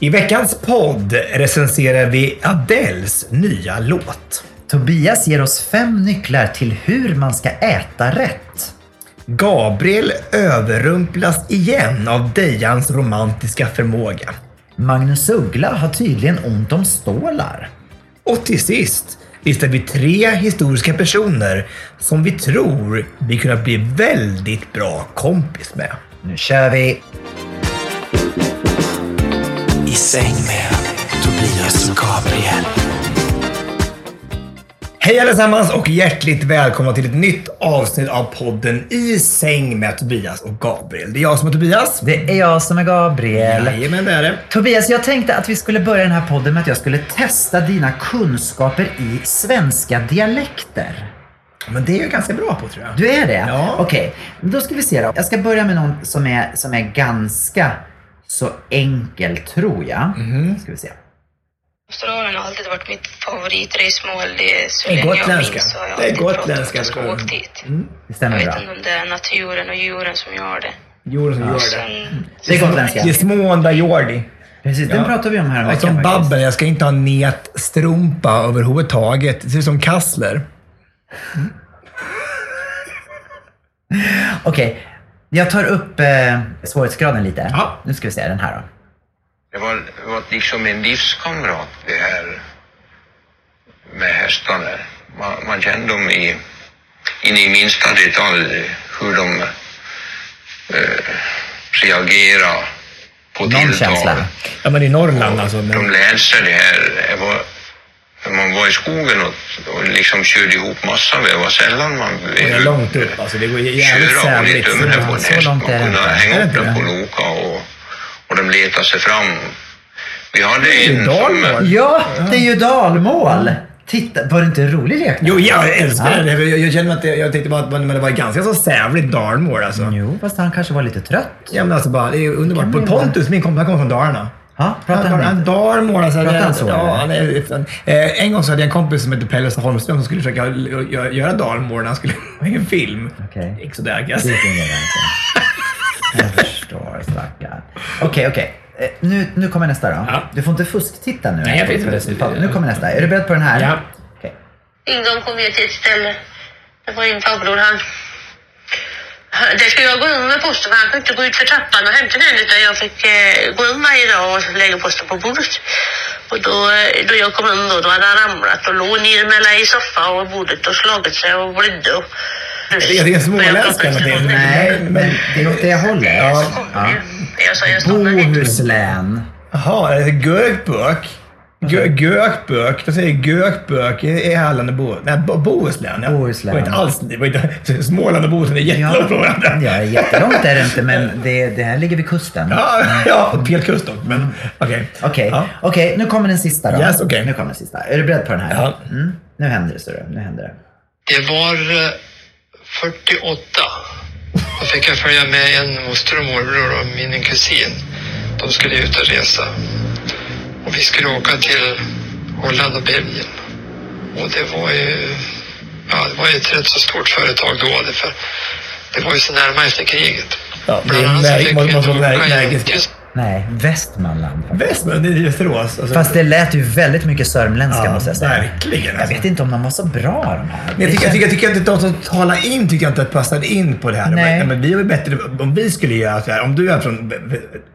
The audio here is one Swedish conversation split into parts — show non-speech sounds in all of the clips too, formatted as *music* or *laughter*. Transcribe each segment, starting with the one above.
I veckans podd recenserar vi Adeles nya låt. Tobias ger oss fem nycklar till hur man ska äta rätt. Gabriel överrumplas igen av Dejans romantiska förmåga. Magnus Uggla har tydligen ont om stålar. Och till sist listar vi tre historiska personer som vi tror vi kunnat bli väldigt bra kompis med. Nu kör vi! I säng med Tobias och Gabriel. Hej allesammans och hjärtligt välkomna till ett nytt avsnitt av podden I säng med Tobias och Gabriel. Det är jag som är Tobias. Det är jag som är Gabriel. Jajamän, det är det. Tobias, jag tänkte att vi skulle börja den här podden med att jag skulle testa dina kunskaper i svenska dialekter. Men det är jag ganska bra på tror jag. Du är det? Ja. Okej, då ska vi se då. Jag ska börja med någon som är, som är ganska så enkel, tror jag. Mhm. Ska vi se. Australien har alltid varit mitt favoritresmål. Det är så Det är länge jag minns har jag Det är alltid pratat om gotländska, att jag jag. åka dit. Det Jag stämmer vet bra. inte om det är naturen och djuren som gör det. Jorden som gör det. Sen, Det är gotländska. Det smånda Jordi. Precis, den Ja. pratade vi om här Och som Babben, jag ska inte ha nätstrumpa överhuvudtaget. Det ser ut som kassler. Okej, jag tar upp eh, svårighetsgraden lite. Ja. Nu ska vi se den här då. Det var, var liksom en livskamrat det här med hästarna. Man, man kände dem i, in i minsta detalj hur de eh, reagerade på Någon tilltal. känsla. Ja, men i Norrland alltså. De Men... lärde sig det här. Det var, man var i skogen och, och liksom körde ihop massa det var sällan man Det är långt upp alltså. Det går jävligt köra och sävligt. lite ömre på en häst. Man det kunde hänga det upp den på det? Loka och, och de letade sig fram. Vi hade är en som... dalmål. Ja, det är ju dalmål! Titta, var det inte en rolig lek? Jo, jag älskar Ja. det. Jag, jag känner att det, jag tänkte bara att men det var ganska så sävligt dalmål alltså. Jo, fast han kanske var lite trött. Ja, men alltså bara, det är ju underbart. Det. Pontus, min kompis, han kommer från Dalarna. Ja, pratar han han inte? dalmål. Alltså, Pratar han så, Ja, han är, eh, en gång så hade jag en kompis som hette Pelle Holmström som skulle försöka gö- gö- göra dalmål när han skulle i *laughs* en film. Okej. Det gick sådär kan jag Det säga. Jag förstår, stackarn. Okej, okej. Eh, Nu, nu kommer nästa då. Ja. Du får inte fusktitta nu. Nej, jag vet inte. Nu kommer nästa. Är du beredd på den här? Ja. Okej. en gång kom jag till ett ställe. Det var en farbror han... Där skulle jag gå in med posten för han kunde inte gå ut för trappan och hämta den utan jag fick eh, gå in varje dag och lägga posten på bordet. Och då, eh, då jag kom in då, då hade han ramlat och låg ner mellan i soffan och bordet och slagit sig och blödde. Och... Tycker det är småländska. men det- Nej, men det är åt det hållet. Ja. Ja. Bohuslän. Jaha, är det Görkbök? Gökbök, då säger Gökbök i Halland och Bo... Nej, Bo- Bohuslän. Ja. Bohuslän. Det var inte alls... Det var inte, Småland och Bohuslän är jättelångt från varandra. ja, jättelångt är det inte, men det, det här ligger vid kusten. Ja, ja, fel kust dock, men okej. Okej, Ja. okej, nu kommer den sista då. Yes, okej. Nu kommer den sista. Är du beredd på den här? Ja. Mm. Nu händer det, du. Nu händer det. Det var eh, 48. Då fick jag följa med en moster och morbror och min kusin. De skulle ut och resa. Och vi skulle åka till Holland och Belgien. Och det var ju, ja, det var ju ett rätt så stort företag då. Det, för, det var ju så närma efter kriget. Ja, det är annat så näring- fick måste- vi i Nej, Västmanland. Västmanland, det är Västerås. Alltså, Fast det lät ju väldigt mycket sörmländska Ja, måste jag säga. verkligen, Jag alltså. vet inte om de var så bra de här. Men jag tycker, jag, tycker, jag tycker inte att de som talar in tycker jag inte att passade in på det här. Nej. Men, men vi ju bättre om vi skulle göra så här. Om du är från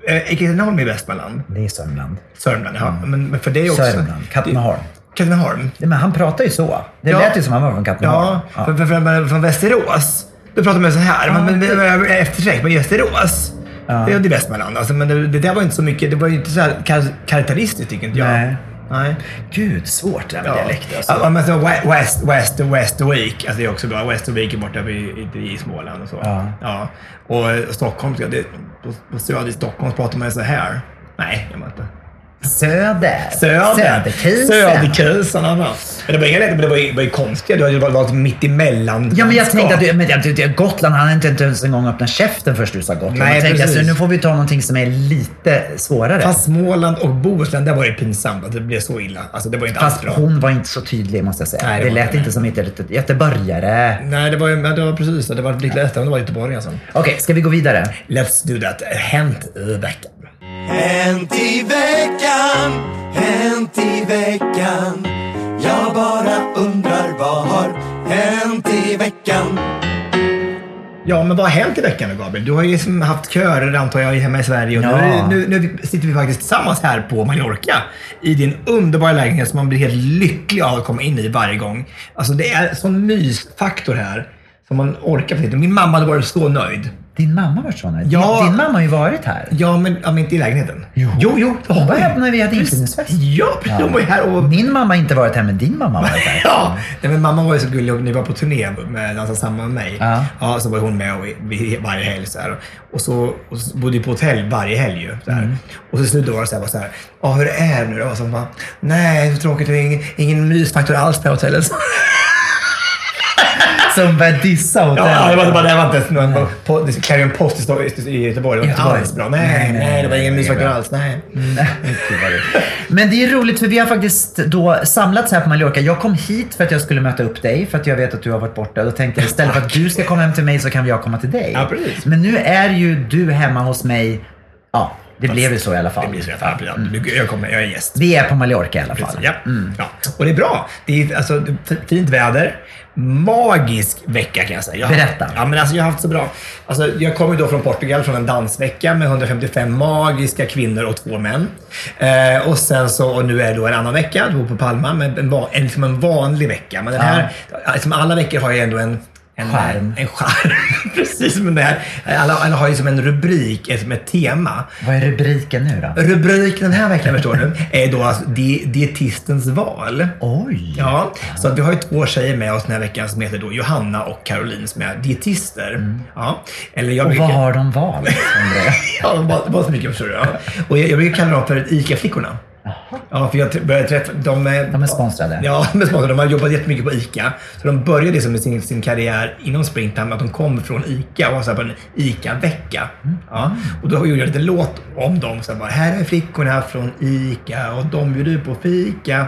äh, Ekeneholm i Västmanland. Det är Sörmland. Sörmland, ja. Men, men för är också... Sörmland, Katrineholm. Katrineholm. Ja, Men han pratar ju så. Det Ja. lät ju som han var från Katrineholm. Ja, För, för, för, för, från Västerås. Då pratar man så här. men, men, men, eftersläkt, men Västerås. Ja. Det är Västmanland. Alltså, men det, det där var inte så mycket. Det var inte så här kar- karaktäristiskt tycker inte jag. Nej. Nej. Gud, svårt det där med Ja. dialekter. Alltså. Ja, men så West, West, West, West Week. Alltså det är också bra. West Week är borta i, i, i Småland och så. Ja. Och eh, Stockholm, ja, det, på, på Söder i Stockholm pratar man ju så här. Nej, man inte. Söder. Söder. Söderkusen. Söderkusen. ja. Men det var inga lätt, men det var ju, var ju konstigt. Du hade ju valt mitt emellan. Ja, men jag tänkte att du, men jag att Gotland, han hade inte, inte ens en gång öppnat käften först du sa Gotland. Nej, jag tänkte precis. alltså, nu får vi ta någonting som är lite svårare. Fast Småland och Bohuslän, där var det pinsamt att det blev så illa. Alltså det var inte alls Fast bra. hon var inte så tydlig måste jag säga. Nej, det det lät inte, inte som göteborgare. Nej, det var ju men det var precis det. Det var lite lättare om det var Göteborg alltså. Okej, ska vi gå vidare? Let's do that. Hänt i veckan. Hänt i veckan, hänt i veckan. Jag bara undrar vad har hänt i veckan? Ja, men vad har hänt i veckan då Gabriel? Du har ju liksom haft körer antar jag hemma i Sverige och nu, Ja. det- nu, nu sitter vi faktiskt tillsammans här på Mallorca i din underbara lägenhet som man blir helt lycklig av att komma in i varje gång. Alltså det är sån mysfaktor här som man orkar. Min mamma hade varit så nöjd. Din mamma var så nöjd. Ja. Din mamma har ju varit här. Ja, men, ja, men inte i lägenheten. Jo. jo, jo det Hon var här när vi hade inkliningsfest. Ja, precis. Hon var här och... Min mamma har inte varit här, men din mamma har varit här. *laughs* Ja, nej, men mamma var ju så gullig och ni var på turné med Dansa samma med mig. Ja. Ja, så var hon med och vi, varje helg. Så här. Och, så, och så bodde vi på hotell varje helg ju. Så här. Mm. Och så det var så här, bara så här. Ja, hur är det nu då? Och så bara, nej, så tråkigt. Det ingen, ingen mysfaktor alls på det här hotellet. *laughs* Som började dissa hotellet. Ja, det var, det var, det var inte ens Carrion Post i Göteborg. Det var inte alls bra. Nej, Nej, det var ingen mysfaktor alls. Nej. Men det är roligt för vi har faktiskt då samlats här på Mallorca. Jag kom hit för att jag skulle möta upp dig för att jag vet att du har varit borta. Då tänkte jag istället för att du ska komma hem till mig så kan jag komma till dig. Ja, precis. Men nu är ju du hemma hos mig. Ja, det blev ju så i alla fall. Det blir så i alla fall. Du- Jag, kommer, jag är gäst. Vi är på Mallorca i alla fall. Ja. ja. Och det är bra. Det är alltså, fint väder. Magisk vecka kan jag säga. Jag Berätta. Ja, men alltså, jag har haft så bra. Alltså, jag kommer då från Portugal från en dansvecka med 155 magiska kvinnor och två män. Eh, och sen så, och nu är det då en annan vecka, då på Palma, med en, en, liksom en vanlig vecka. Men den här, liksom alla veckor har ju ändå en en Charm. En charm. *laughs* Precis, men det här, alla, alla har ju som en rubrik, ett, ett tema. Vad är rubriken nu då? Rubriken den här veckan förstår du, *laughs* är då alltså di, dietistens val. Oj! Ja, så att vi har ju två tjejer med oss den här veckan som heter då Johanna och Caroline som är dietister. Ja. Eller jag Och brukar... vad har de valt? *laughs* Ja, de de var så mycket förstår du. Ja. Och jag, jag brukar kalla dem för ICA-flickorna. Ja, för jag började träffa... De är, De är sponsrade. Ja, de är sponsrade. De har jobbat jättemycket på ICA. Så de började liksom med sin, sin karriär inom Springtime att de kom från ICA och var så på en ICA-vecka. Ja. Och då gjorde jag lite låt om dem. Så här bara, här är flickorna från ICA och de bjuder på fika.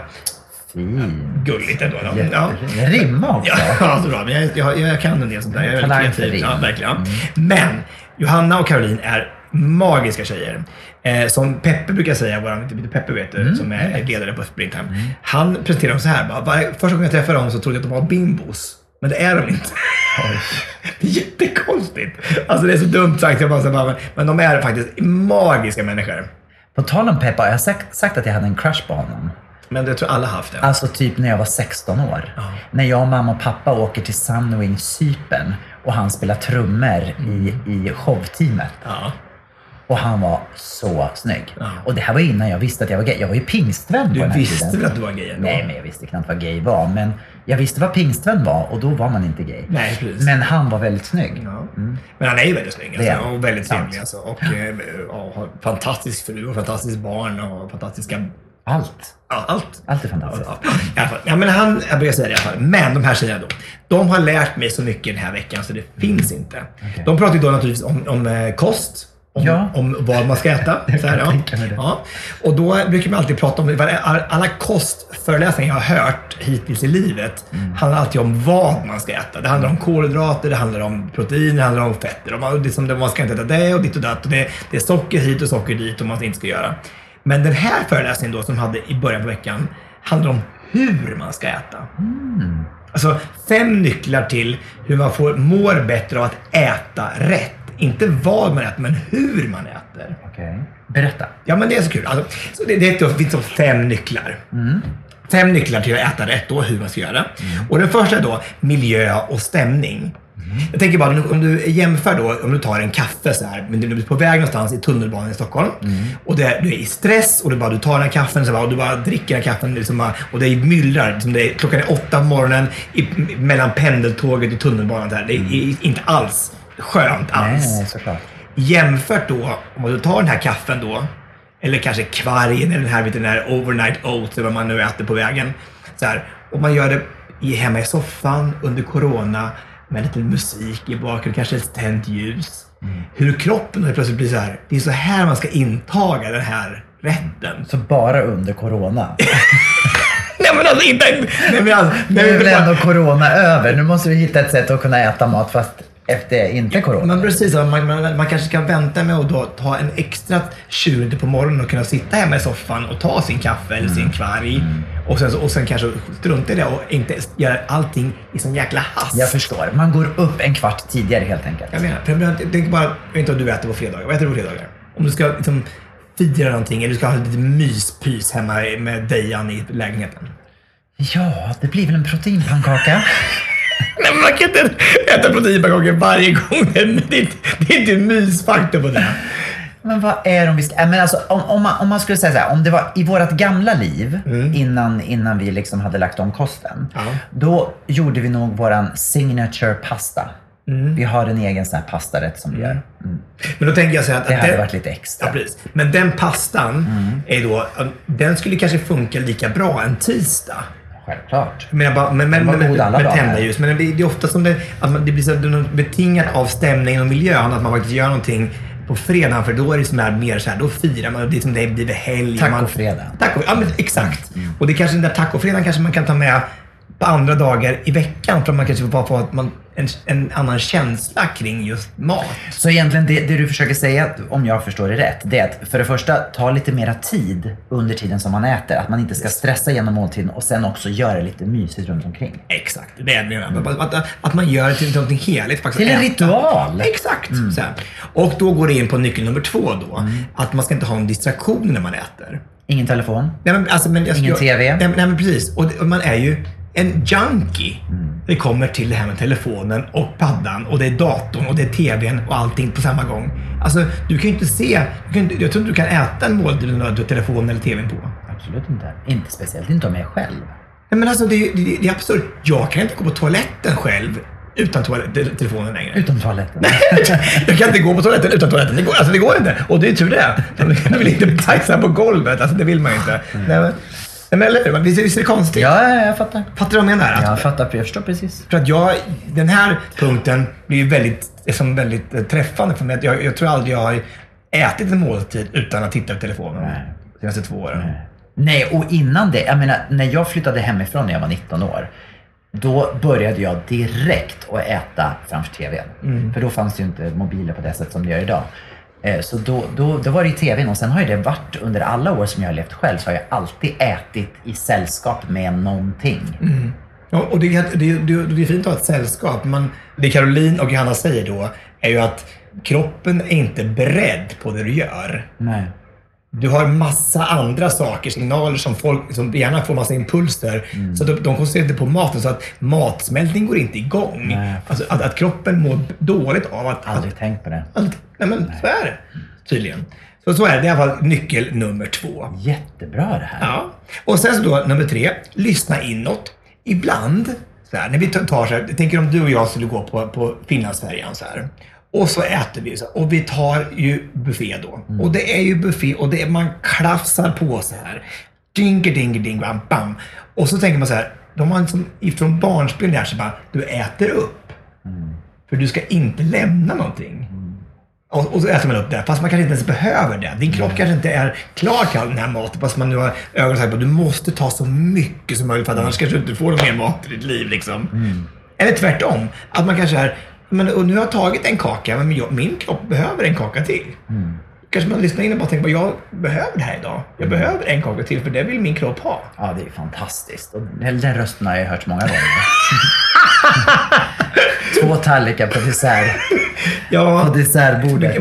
Fin. Gulligt ändå. Ja. Jättefin. Rimma också. *laughs* Ja, så bra. Men jag, jag, jag kan en del sånt där. Jag är väldigt kreativ. Ja, verkligen. Men Johanna och Caroline är magiska tjejer. Eh, som Peppe brukar säga, vår Peppe vet du, som är ledare på Springtime. Han presenterar dem så här. Bara, första gången jag träffade dem så trodde jag att de var bimbos. Men det är de inte. *laughs* det är jättekonstigt. Alltså det är så dumt sagt. Jag bara, så bara, men de är faktiskt magiska människor. På tal om Peppa, jag har sagt, sagt att jag hade en crush på honom. Men det tror alla haft det. Alltså typ när jag var 16 år. När jag, mamma och pappa åker till Sunwing Cypern och han spelar trummor i, i showteamet. Ja. Och han var så snygg. Ja. Och det här var innan jag visste att jag var gay. Jag var ju pingstvän på Du den här visste tiden. väl att du var gay ändå? Nej, men jag visste knappt vad gay var. Men jag visste vad pingstvän var och då var man inte gay. Nej, precis. Men han var väldigt snygg. Ja. Men han är ju väldigt snygg alltså, och väldigt trevlig. Alltså. Och eh, ja, har fantastisk fru och fantastiskt barn och fantastiska... Allt. Ja, allt. Allt är fantastiskt. Ja, ja, men han, jag brukar säga det i alla fall. Men de här tjejerna då. De har lärt mig så mycket den här veckan så det finns inte. De pratar ju då naturligtvis om, om eh, kost. Om, Ja. om vad man ska äta. *laughs* Så här, ja. Ja. Och då brukar man alltid prata om, alla kostföreläsningar jag har hört hittills i livet Mm. handlar alltid om vad man ska äta. Det handlar om kolhydrater, det handlar om protein, det handlar om fetter. Och man, liksom, man ska inte äta det och ditt och datt. Och det, det är socker hit och socker dit och man inte ska göra. Men den här föreläsningen då som hade i början på veckan handlar om hur man ska äta. Alltså fem nycklar till hur man får, mår bättre av att äta rätt. Inte vad man äter, men hur man äter. Okej. Berätta. Ja, men det är så kul. Alltså, så det, det, det finns så fem nycklar. Fem nycklar till att äta rätt och hur man ska göra. Och den första är då miljö och stämning. Jag tänker bara, om du- jämför då, om du tar en kaffe så här, men du är på väg någonstans i tunnelbanan i Stockholm och det, du är i stress och du bara, du tar den här kaffen så bara, och du bara dricker den här kaffen liksom bara, och det myllrar. Liksom det är, klockan är åtta på morgonen i, mellan pendeltåget och tunnelbanan. Där. Det är inte alls skönt alls. nej, såklart. Jämfört då, om du tar den här kaffen då, eller kanske kvargen eller den här, den här overnight oats eller vad man nu äter på vägen. Så här, och man gör det i, hemma i soffan under corona med lite musik i bakgrunden, kanske ett tänt ljus. Hur kroppen helt plötsligt blir så här, det är så här man ska intaga den här rätten. Så bara under corona? *laughs* Nej men alltså inte... Nej men alltså, Nu nej, är men väl ändå corona över? Nu måste vi hitta ett sätt att kunna äta mat fast efter inte corona. Men precis, man, man, man kanske ska vänta med att då ta en extra 20 minuter på morgonen och kunna sitta hemma i soffan och ta sin kaffe eller sin kvarg. Och, sen, och sen kanske strunta i det och inte göra allting i sån jäkla hast. Jag förstår. Man går upp en kvart tidigare helt enkelt. Jag menar, tänker bara, jag vet inte vad du äter på fredagar. Vad äter du på fredagar? Om du ska liksom fira någonting eller du ska ha lite myspys hemma med Dejan i lägenheten. Ja, det blir väl en proteinpannkaka. *laughs* Nej, man kan inte äta proteinpannkakor varje gång. Det är, det är, inte mysfaktor på det. Men vad är de vi ska... Men alltså, om, om, man, om man skulle säga så här, om det var i vårt gamla liv, innan, innan vi liksom hade lagt om kosten. Mm. Ja. Då gjorde vi nog våran signature pasta. Mm. Vi har en egen sån här pastarätt som vi gör. Men då tänker jag så här att... Det att hade den- varit lite extra. Ja, precis. Men den pastan är då, den skulle kanske funka lika bra en tisdag. Självklart. Menar bara, men, men, men, alla med dagar. tända ljus. Men det, det är ofta som det, att man, det blir så är betingat av stämningen och miljön. Att man faktiskt gör någonting på fredagen. För då är det som här, mer så här, då firar man. Det är som det blir helg. Tacofredag. Taco, ja men exakt. Och det kanske den där tacofredagen kanske man kan ta med på andra dagar i veckan. För att man kanske får att man, en, en annan känsla kring just mat. Så egentligen det, det du försöker säga, om jag förstår det rätt, det är att för det första ta lite mera tid under tiden som man äter. Att man inte ska stressa genom måltiden och sen också göra det lite mysigt runt omkring. Exakt, det är det menar. Att, att, att man gör det till någonting heligt. Faktiskt. Till en ritual. Exakt. Här. Och då går det in på nyckel nummer två då. Att man ska inte ha en distraktion när man äter. Ingen telefon. Nej, men, alltså, men, Ingen jag, TV. Nej, nej, men precis. Och, och man är ju en junkie. Det kommer till det här med telefonen och paddan och det är datorn och det är TVn och allting på samma gång. Alltså, du kan ju inte se... Du kan, jag tror inte du kan äta en måltid när du har telefonen eller TVn på. Absolut inte. Inte speciellt inte om jag är själv. Nej, men alltså, det, är- det, det är absurt. Jag kan inte gå på toaletten själv utan toalett, te- telefonen längre. Utom toaletten. jag kan inte gå på toaletten utan toaletten. Det går, alltså, det går inte. Och det är tur det. Du vill inte bajsa på golvet. Alltså, det vill man ju inte. Nej, men, nej, men eller hur? Visst visst är det konstigt? ja, ja, jag fattar. Fattar du vad jag menar? Att- Jag fattar, jag förstår precis. För att jag, den här punkten blir ju väldigt, är som väldigt eh, träffande för mig. Jag, jag tror aldrig jag har ätit en måltid utan att titta på telefonen de senaste två åren. Nej, och innan det, jag menar, när jag flyttade hemifrån när jag var 19 år, då började jag direkt att äta framför TVn. Mm. För då fanns det ju inte mobiler på det sätt som det gör idag. Eh, Så då, då, då var det i TVn och sen har ju det varit under alla år som jag har levt själv så har jag alltid ätit i sällskap med någonting. Ja, och det, är- det, det, det är fint att ha ett sällskap. Men det Caroline och Johanna säger då är ju att kroppen är inte beredd på det du gör. Nej. Du har massa andra saker, signaler som folk som gärna får massa impulser. Mm. Så de, de koncentrerar inte på maten så att matsmältning går inte igång. Nej. Alltså att, att kroppen mår dåligt av att... Aldrig tänkt på det. att nej men så är det tydligen. Så, så är det. Det är i alla fall nyckel nummer två. Jättebra det här. Ja. Och sen så då nummer tre, lyssna inåt. Ibland, så här, när vi tar så här, tänker om du och jag skulle gå på, på Finlandsfärjan så här. Och så äter vi och vi tar ju buffé då. Och det är ju buffé och det är, man klafsar på så här. Ding, ding, ding, bam, bam. Och så tänker man så här, de har liksom ifrån barnsben lärt sig bara, du äter upp. För du ska inte lämna någonting. Och, och så äter man upp det, fast man kanske inte ens behöver det. Din kropp kanske inte är klar till all den här maten, fast man nu har ögonen sagt på du måste ta så mycket som möjligt för att annars kanske du inte får mer mat i ditt liv. Liksom. Eller tvärtom, att man kanske är, men, och nu har jag tagit en kaka, men jag, min kropp behöver en kaka till. Kanske man lyssnar in och bara tänker, jag behöver det här idag. Jag behöver en kaka till, för det vill min kropp ha. Ja, det är fantastiskt. Och den rösten har jag hört många gånger. *laughs* Två tallrikar på dessert. Ja, På dessertbordet.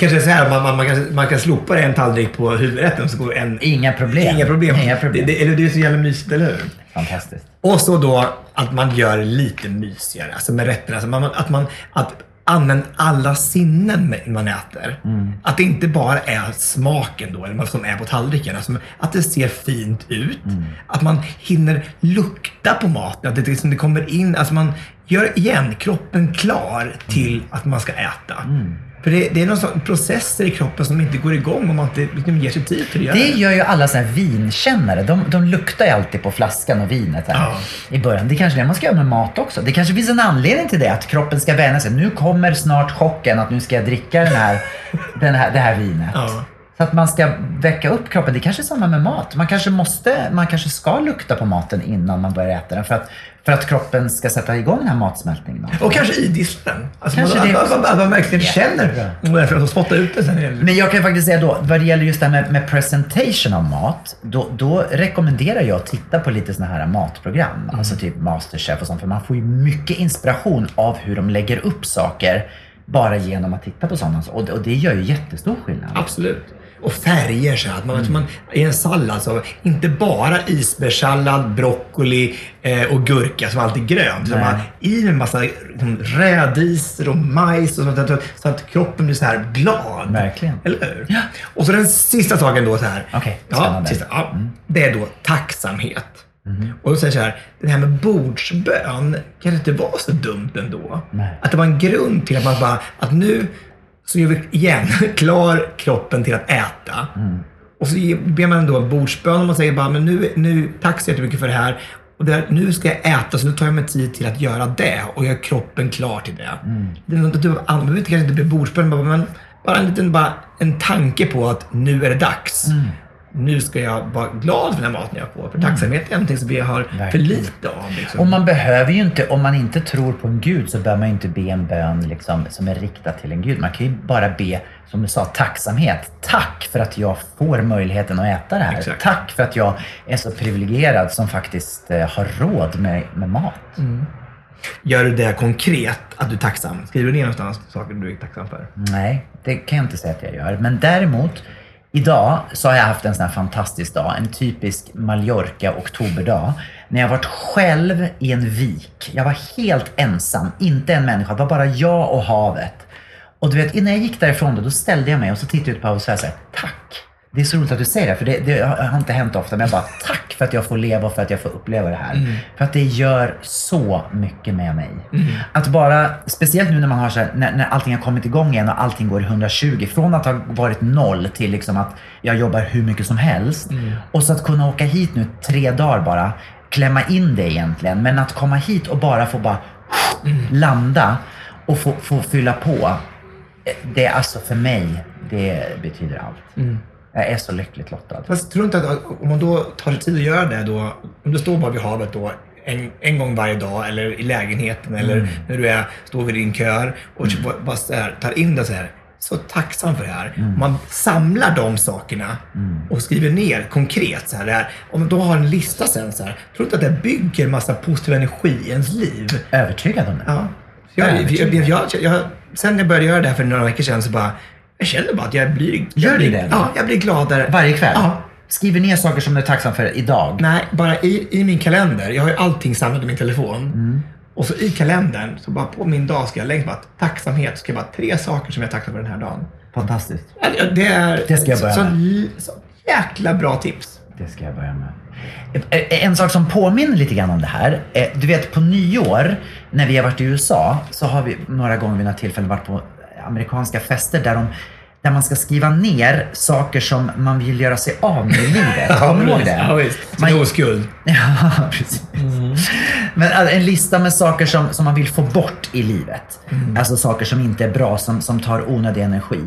Kanske så här, man, man, man, kan, man kan slopa en tallrik på huvudrätten så går en... Inga problem. Inga problem. Inga problem. Det, det, eller det är så jävla mysigt, eller hur? Fantastiskt. Och så då att man gör det lite mysigare, alltså med rätterna. Alltså man, att man att använder alla sinnen man äter. Att det inte bara är smaken då, eller vad som är på tallriken. Alltså att det ser fint ut. Att man hinner lukta på maten. Att det, liksom, det kommer in, alltså man gör igen kroppen klar till att man ska äta. För det, det är några sån processer i kroppen som inte går igång om man inte liksom ger sig tid att göra Det gör ju alla så här vinkännare. De, de luktar ju alltid på flaskan och vinet här Ja. i början. Det är kanske det man ska göra med mat också. Det kanske finns en anledning till det, att kroppen ska vänja sig. Nu kommer snart chocken att nu ska jag dricka den här, den här, det här vinet. Ja. Så att man ska väcka upp kroppen. Det kanske är samma med mat. Man kanske måste, man kanske ska lukta på maten innan man börjar äta den. För att, för att kroppen ska sätta igång den här matsmältningen. Och kanske idissla den. Alltså Kanske man, det att, att, att man verkligen känner för att spotta ut det sen. Men jag kan faktiskt säga då, vad det gäller just det här med, med presentation av mat, då, då rekommenderar jag att titta på lite såna här matprogram. Alltså typ Masterchef och sånt. För man får ju mycket inspiration av hur de lägger upp saker bara genom att titta på sådana. Och, det- och det gör ju jättestor skillnad. Absolut. Och färger så. Att man, man, I en sallad så inte bara isbärssallad, broccoli eh, och gurka som alltid är grönt. Så Nej. man i med massa liksom, rädisor och majs och sånt så att kroppen blir så här glad. Verkligen. Eller hur? Och så den sista saken då så här. Okej, ja. Mm. sista, ja, Det är då tacksamhet. Och då säger jag så här, det här med bordsbön kanske inte var så dumt ändå. Nej. Att det var en grund till att man bara, att nu så gör vi igen *laughs* klar kroppen till att äta. Och så ber man då en bordsbön och man säger bara, men nu, nu tack så jättemycket för det här. Och det här, nu ska jag äta, så nu tar jag mig tid till att göra det och gör kroppen klar till det. Det är något du man behöver inte kanske inte bli bordsbön, men bara en liten bara en tanke på att nu är det dags. Nu ska jag vara glad för den här maten jag får. För tacksamhet är någonting som vi har för Verkligen. lite av. Liksom. Och man behöver ju inte, om man inte tror på en gud så bör man ju inte be en bön liksom, som är riktad till en gud. Man kan ju bara be, som du sa, tacksamhet. Tack för att jag får möjligheten att äta det här. Exakt. Tack för att jag är så privilegierad som faktiskt eh, har råd med, med mat. Gör du det konkret, att du är tacksam? Skriver du ner någonstans saker du är tacksam för? Nej, det kan jag inte säga att jag gör. Men däremot, idag så har jag haft en sån här fantastisk dag. En typisk Mallorca oktoberdag. När jag varit själv i en vik. Jag var helt ensam, inte en människa. Det var bara jag och havet. Och du vet, innan jag gick därifrån då, då ställde jag mig och så tittade jag ut på havet och sa tack. Det är så roligt att du säger det, för det, det har inte hänt ofta. Men jag bara, tack för att jag får leva och för att jag får uppleva det här. För att det gör så mycket med mig. Att bara, speciellt nu när man har så här, när, när allting har kommit igång igen och allting går i 120. Från att ha varit noll till liksom att jag jobbar hur mycket som helst. Och så att kunna åka hit nu tre dagar bara, klämma in det egentligen. Men att komma hit och bara få bara landa och få, få fylla på. Det är alltså för mig, det betyder allt. Jag är så lyckligt lottad. Fast tror inte att om man då tar sig tid att göra det då, om du står bara vid havet då en, en gång varje dag eller i lägenheten eller när du är, står vid din kör och bara- bara så här, tar in det så här. Så tacksam för det här. Om man samlar de sakerna och skriver ner konkret så här. Det här om man då har en lista sen så här. Tror du inte att det bygger massa positiv energi i ens liv? Övertygad om det. Ja. Jag, jag, jag, jag, jag, sen jag började göra det här för några veckor sedan så bara, jag känner bara att jag blir... Gör jag blir, det? Ja, jag blir gladare. Varje kväll? Ja. Skriver ner saker som du är tacksam för idag? Nej, bara i, i min kalender. Jag har ju allting samlat i min telefon. Och så i kalendern, så bara på min dag ska jag längst bara tacksamhet. Ska jag bara tre saker som jag är tacksam för den här dagen. Fantastiskt. Det är Det ska jag börja så, med. så, så jäkla bra tips. Det ska jag börja med. Eh, En sak som påminner lite grann om det här. eh, Du vet på nyår när vi har varit i USA så har vi några gånger vid några tillfällen varit på amerikanska fester där, de, där man ska skriva ner saker som man vill göra sig av med i *laughs* livet. Kommer du ihåg det? Ja, visst. Man- Man... oskuld. *laughs* Ja, precis. Men alltså, en lista med saker som, som man vill få bort i livet. Alltså saker som inte är bra, som, som tar onödig energi.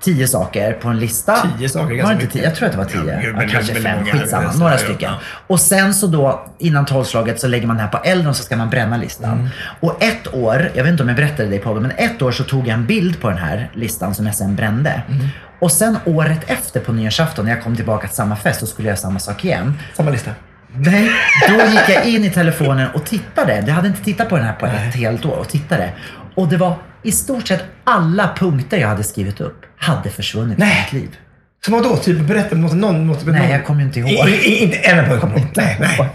Tio saker på en lista. Tio saker är Var ganska tio? Jag tror att det var tio. Ja, Ja, men kanske väldigt fem, många. skitsamma. Ja, Några ja. stycken. Och sen så då, innan tolvslaget så lägger man det här på elden och så ska man bränna listan. Mm. Och ett år, jag vet inte om jag berättade det i podden, men ett år så tog jag en bild på den här listan som jag sen brände. Mm. Och sen året efter på nyårsafton när jag kom tillbaka till samma fest så skulle jag göra samma sak igen. Samma lista. Nej, då gick jag in i telefonen och tittade. Jag hade inte tittat på den här på ett helt år och tittade. Och det var i stort sett alla punkter jag hade skrivit upp hade försvunnit Nej. i mitt liv. Som vadå? Typ berätta något, någon, något, Nej, någon. jag kommer inte ihåg. I, i, inte en punkt kommer jag ihåg. Nej, nej.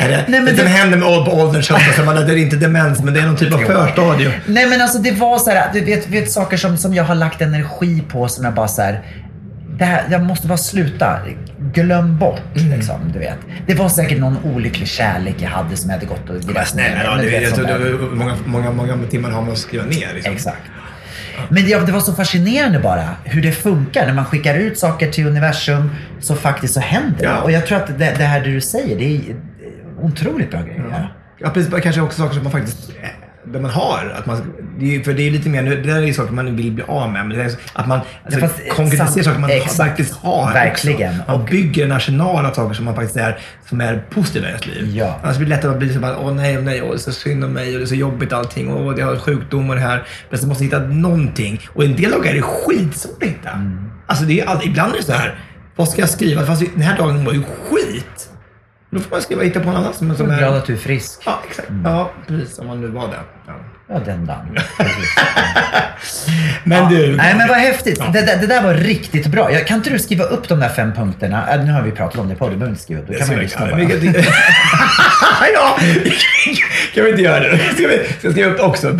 Nej, nej det, det- händer med ålderns höst, man- är inte demens, men det är någon typ av förstadium. Nej men alltså det var så här, du vet, vet saker som, som jag har lagt energi på som jag bara så här. Det här, jag måste bara sluta. Glöm bort Mm. liksom, du vet. Det var säkert någon olycklig kärlek jag hade som jag hade gått och grävt snälla, ner. ja, Men det, du vet, jag det, många, många, många timmar har man att skriva ner. Liksom. Exakt. Men det, det var så fascinerande bara hur det funkar. När man skickar ut saker till universum så faktiskt så händer det. Ja. Och jag tror att det, det här du säger, det är otroligt bra grejer. Ja. Ja, precis. Kanske också saker som man faktiskt det man har. Att man, för det är lite mer, det där är ju saker man vill bli av med. Men att man alltså, Ja, konkretiserar saker man Exakt. faktiskt har. Verkligen. Också. Man bygger en arsenal av saker som man faktiskt är, som är positiva i ens liv. Ja. Annars blir det lättare att bli så bara, åh nej, nej, åh, det är så synd om mig och det är så jobbigt allting. Åh, jag har sjukdomar här. Men så måste hitta någonting. Och en del dagar är det skitsvårt att hitta. Mm. Alltså det är all, ibland är det så här, vad ska jag skriva? Fast den här dagen var ju skit. Då får man skriva hitta på något annat som, som är glad att du är frisk. Ja, exakt. Ja, precis. Om man nu var det. Ja. Ja, den dagen. *laughs* Men du. Nej men vad häftigt. Det, det, det där var riktigt bra. Jag, kan inte du skriva upp de där fem punkterna? Äh, nu har vi pratat om det på du behöver inte skriva upp. Då kan man ju lyssna ja, bara. *laughs* *laughs* ja, kan vi inte göra det? Ska vi ska skriva upp det också?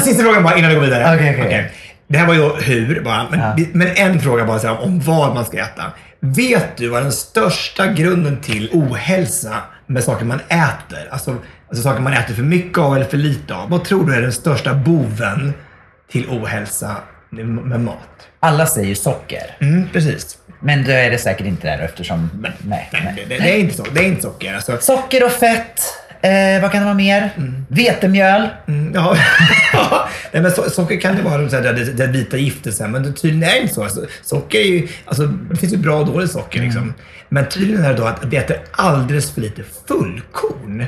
Sista frågan bara innan vi går vidare. Okej, okej. Det här var ju hur bara. Men, Ja. men en fråga bara så här, om vad man ska äta. Vet du vad den största grunden till ohälsa med saker man äter, alltså, alltså saker man äter för mycket av eller för lite av. Vad tror du är den största boven till ohälsa med, mat? Alla säger socker. Mm, precis. Men då är det säkert inte där eftersom... Nej, nej. Nej, det, det, är inte så. Det är inte socker. Alltså, Socker och fett. Eh, vad kan det vara mer? Vetemjöl. Mm, *laughs* Ja, Nej, men so socker kan det vara så här, det, det vita giftet, men det tydligen är det inte så. Alltså, socker är ju, alltså, det finns ju bra och dåligt socker. Liksom. Men tydligen är det då att vi äter alldeles för lite fullkorn.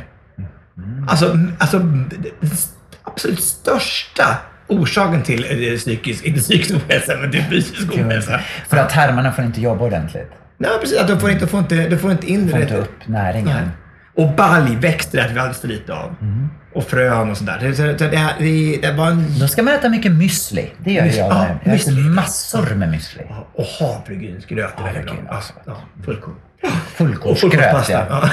Alltså, alltså det absolut största orsaken till eh, psykisk, inte psykisk ohälsa, men till fysisk ohälsa. För att tarmarna får inte jobba ordentligt. Nej, precis. Att du får inte, får inte, du får inte in Får inte upp näringen. Nej. Och baljväxter äter vi alldeles för lite av. Och frön och sådär. Det, det, det, det, det, det var en... Då ska man äta mycket müsli. Det gör Müsli, jag. ja, där. Jag äter massor med müsli. Och havregrynsgröt är väldigt bra. Alltså, ja, fullkorn. Fullkornsgröt, ja. Ja.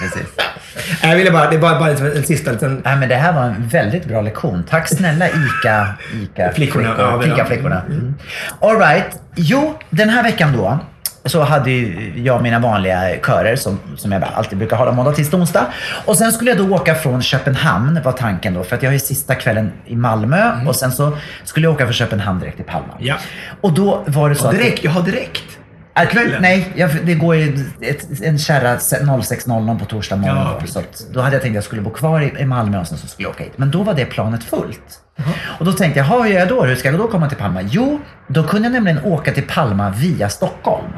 Precis. *laughs* Jag ville bara, det är bara, en, en sista liten... Nej, men det här var en väldigt bra lektion. Tack snälla ICA, ICA Flickorna, ja, flickor, ja. Fika-flickorna. Mm. All right. Jo, den här veckan då så hade ju jag mina vanliga körer som, som jag alltid brukar hålla måndag till onsdag. Och sen skulle jag då åka från Köpenhamn var tanken då. För att jag är sista kvällen i Malmö och sen så skulle jag åka från Köpenhamn direkt till Palma. Ja. Och då var det så Ja, att... direkt, jag har direkt. Att, Kvällen? nej, jag, det går ju ett, en kärra 06.00 på torsdag morgon. Ja, då, så att, då hade jag tänkt att jag skulle bo kvar i, i Malmö och sen så skulle jag åka hit. Men då var det planet fullt. Och då tänkte jag, "Jaha, hur gör jag då? Hur ska jag då komma till Palma? Jo, då kunde jag nämligen åka till Palma via Stockholm.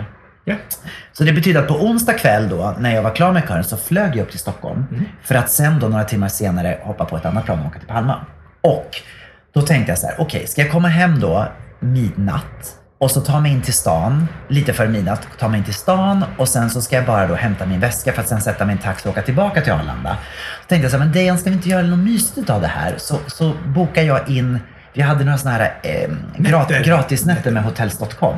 Så det betyder att på onsdag kväll då, när jag var klar med kören, så flög jag upp till Stockholm. För att sen då några timmar senare hoppa på ett annat plan och åka till Palma. Och då tänkte jag så här, okej, ska jag komma hem då midnatt och så ta mig in till stan, lite före midnatt, ta mig in till stan och sen så ska jag bara då hämta min väska för att sen sätta min taxi och åka tillbaka till Arlanda. Då tänkte jag så här, men Dejan, ska vi inte göra något mysigt av det här? Så, så bokar jag in vi hade några sådana här eh, grat, Nätter. gratisnätter med hotels.com.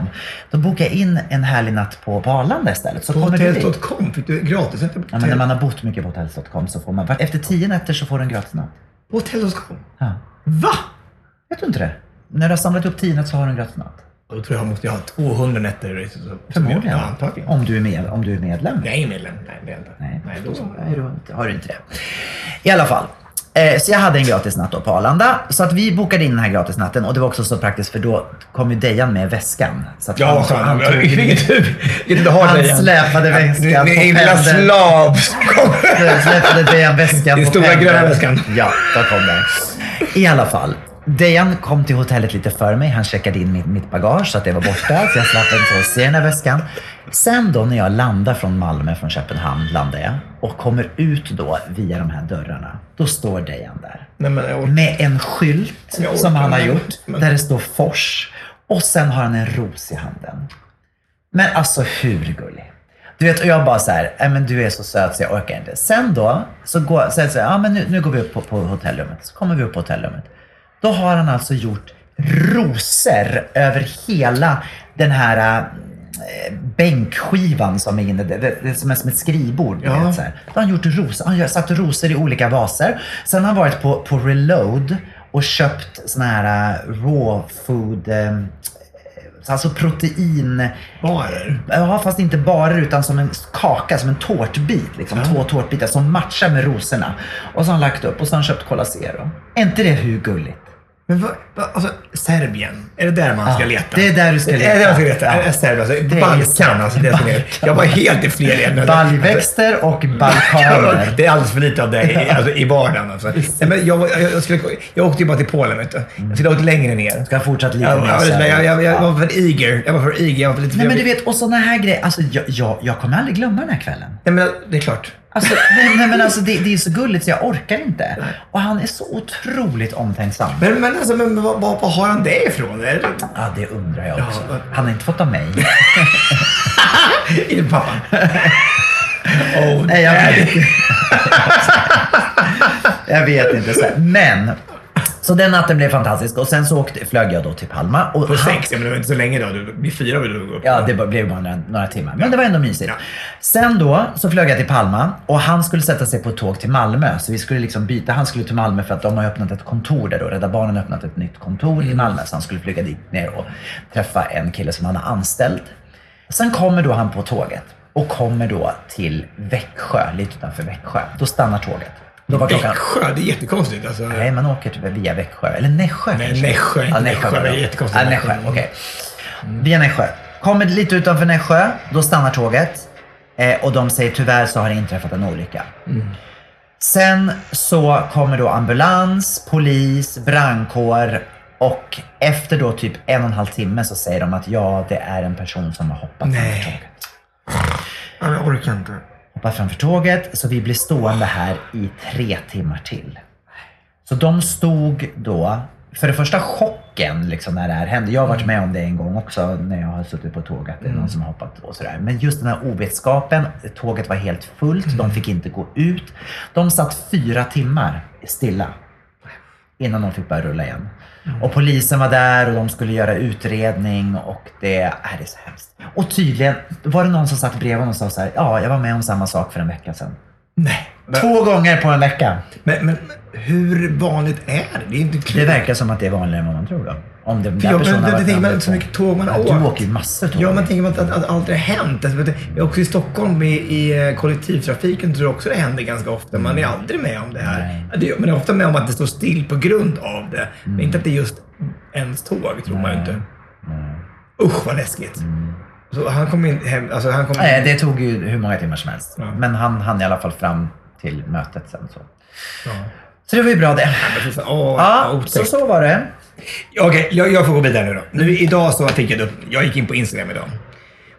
Då bokade jag in en härlig natt på, på Arlanda istället. Så På hotels.com fick du gratis. Ja, men när man har bott mycket på hotels.com så får man, efter tio nätter så får du en gratis natt. På hotels.com? Ja. Va? Vet du inte det? När du har samlat upp tio nätter så har du en gratis natt. Då tror jag måste jag ha 200 nätter. Förmodligen. Ja, antagligen. Om du är, med, om du är medlem. Ingen medlem. Nej, inte. Nej, Nej, då du inte, har du inte det. I alla fall. Eh, så jag hade en gratisnatt då på Arlanda. Så att vi bokade in den här gratisnatten och det var också så praktiskt för då kom ju Dejan med väskan. Så Ja, han, han, skönt. tog, *laughs* har han Dejan. släpade väskan Din lilla slav *laughs* släppte Dejan väskan på stora gröna väskan. Ja, där kom den. I alla fall. Dejan kom till hotellet lite före mig. Han checkade in mitt, mitt bagage så att det var borta. Så jag slapp inte se den här väskan. Sen då när jag landar från Malmö, från Köpenhamn, landar jag och kommer ut då via de här dörrarna. Då står Dejan där. Nej, jag. Med en skylt Jag som han har gjort Men- där det står Fors. Och sen har han en ros i handen. Men alltså hur gullig? Du vet, och jag bara så här, "Nej, men du är så söt så jag orkar inte. Sen då, så går så, så här, ja men nu, nu går vi upp på, på hotellrummet. Så kommer vi upp på hotellrummet. Då har han alltså gjort rosor över hela den här äh, bänkskivan som är inne, det, är som är som ett skrivbord. Ja. Vet, så här. Då har han gjort rosor, han har satt rosor i olika vaser. Sen har han varit på, på Reload och köpt såna här äh, raw food, äh, alltså protein... Barer? Ja, fast inte bara utan som en kaka, som en tårtbit. Liksom. Två tårtbitar som matchar med rosorna. Och så har han lagt upp och så har han köpt Cola Zero. Är inte det hur gulligt? Men vad, vad, alltså, Serbien, är det där man ska leta? det är där du ska Är det där leta. man ska leta? Ja. Är Serbien, alltså, är Balkan, alltså det är. Jag var helt i fel ämnen. Baljväxter och balkaner. *laughs* Det är alldeles för lite av det i, alltså, i vardagen. Alltså. Nej, men jag, jag, jag, skulle, jag åkte ju bara till Polen. Vet du. Jag skulle ha åkt längre ner. Ska ha fortsatt lite Jag, mer jag, jag, jag, jag Ja. var för eager. Jag var för eager. Jag var för lite Nej men du vet, och sådana här grejer. Alltså jag, jag, jag kommer aldrig glömma den här kvällen. Nej, men det är klart. Alltså, nej, nej men alltså det, det är så gulligt så jag orkar inte. Och han är så otroligt omtänksam. Men, men, alltså, men vad, vad, vad har han det ifrån? Är det, Ja, det undrar jag också. Ja. Han har inte fått av mig. *laughs* är det pappan? oh, *laughs* Nej, jag daddy. vet inte. *laughs* jag vet inte. Så här. Men, så den natten blev fantastisk och sen så åkte, flög jag då till Palma. Och På sex, ja, men det var inte så länge då. Vid fyra vill du gå upp. Ja, det blev bara några, några timmar. Men det var ändå mysigt. Ja. Sen då så flög jag till Palma och han skulle sätta sig på ett tåg till Malmö. Så vi skulle liksom byta. Han skulle till Malmö för att de har öppnat ett kontor där då. Rädda Barnen har öppnat ett nytt kontor i Malmö. Så han skulle flyga dit ner och träffa en kille som han har anställt. Sen kommer då han på tåget och kommer då till Växjö, lite utanför Växjö. Då stannar tåget. Då var klockan... Växjö, det är jättekonstigt. Alltså. Nej, man åker typ via Växjö. Eller Nässjö Nej, kanske. Nässjö, Ja, Nässjö. Det är jättekonstigt. Ja, Nässjö, okej. Via Nässjö. Kommer lite utanför Nässjö, då stannar tåget. Eh, och de säger tyvärr så har det inträffat en olycka. Sen så kommer då ambulans, polis, brandkår och efter då typ en och en halv timme så säger de att ja, det är en person som har hoppat Nej. framför tåget. Ja, Jag orkar inte. Hoppat framför tåget, så vi blir stående här i tre timmar till. Så de stod då, för det första chocken liksom när det här hände. Jag har varit med om det en gång också när jag har suttit på tåg, att det är någon som har hoppat och sådär. Men just den här ovetskapen, tåget var helt fullt, de fick inte gå ut. De satt fyra timmar stilla innan de fick börja rulla igen. Och polisen var där och de skulle göra utredning och det, äh, det är så hemskt. Och tydligen var det någon som satt bredvid honom och sa så här, ja, jag var med om samma sak för en vecka sedan. Nej. Men, Två gånger på en vecka. men, men hur vanligt är det? Det är inte Det verkar som att det är vanligare än vad man tror då. Om den För jag- personen men det- det man så mycket tåg man har ja, Du åkt. åker ju massor tåg. Ja, man tänker att, att, att allt det har hänt. Alltså, jag också i Stockholm i, i eh, kollektivtrafiken tror jag också det händer ganska ofta. Man är aldrig med om det här. Nej. Ja, det, man är ofta med om att det står still på grund av det. Men inte att det är just ens tåg, tror man ju inte. Usch vad läskigt. Så han kom in hem, alltså han kom Nej, det tog ju hur många timmar som helst. Ja. Men han hann i alla fall fram till mötet sen. Så, Ja. så det var ju bra det. Fy fan, Åh, Ja, så så var det. Okej, jag, jag får gå vidare nu då. Nu, idag så fick jag upp, jag gick in på Instagram idag.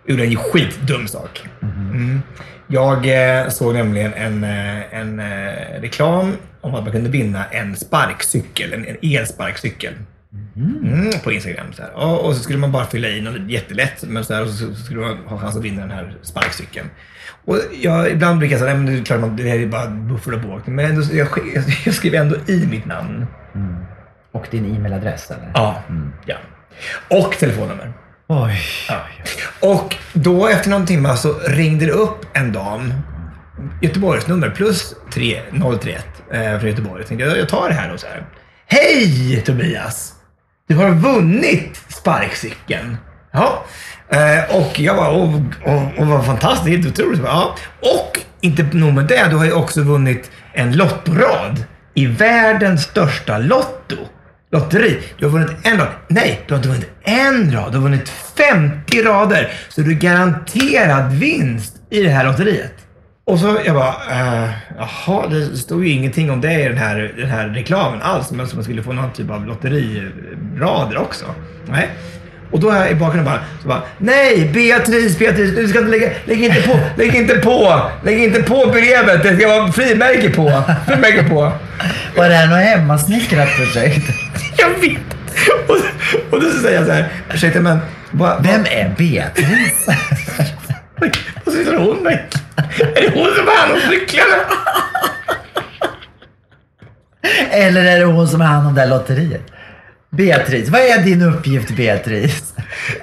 Och gjorde en skitdum sak. Mm. Jag eh, såg nämligen en, eh, en eh, reklam om att man kunde vinna en sparkcykel, en, en elsparkcykel. Mm, på Instagram. Så här. Och, och så skulle man bara fylla i något jättelätt, men så, här, och så, skulle man ha chans att vinna den här sparkcykeln. Och jag, ibland brukar jag säga, nej men det är klart, man, det här är bara buffel och båt. Men ändå, jag, *laughs* jag skriver ändå i mitt namn. Och din e-mailadress eller? Ja. ja. Och telefonnummer. Oj. Ja. Och då efter någon timme så ringde det upp en dam. Göteborgsnummer plus 3031 eh, från Göteborg. Jag tänkte jag, tar det här då så här. Hej Tobias! Du har vunnit sparkcykeln. Ja. Eh, och jag bara, åh vad fantastiskt, helt otroligt. Ja. Och inte nog med det, du har ju också vunnit en lottorad i världens största lotto, lotteri. Du har vunnit en rad. Nej, du har inte vunnit en rad. Du har vunnit 50 rader. Så du är garanterad vinst i det här lotteriet. Och så jag bara, eh, jaha, det stod ju ingenting om det i den här, den här reklamen alls. Men som man skulle få någon typ av lotterirader också. Nej. Och då är jag i bakgrunden bara, så bara, nej Beatrice, Beatrice, du ska inte lägga, lägg inte på, lägg inte på, lägg inte på brevet. Det ska vara frimärke på, frimärke på. Var det här något hemmasnickrat projekt? Jag vet. Och, och då säger jag så här, ursäkta men, vad, Vem är Beatrice? Så sitter hon mig. Är det hon som har hand om cyklarna? Eller är det hon som har hand om det här lotteriet? Beatrice, vad är din uppgift Beatrice?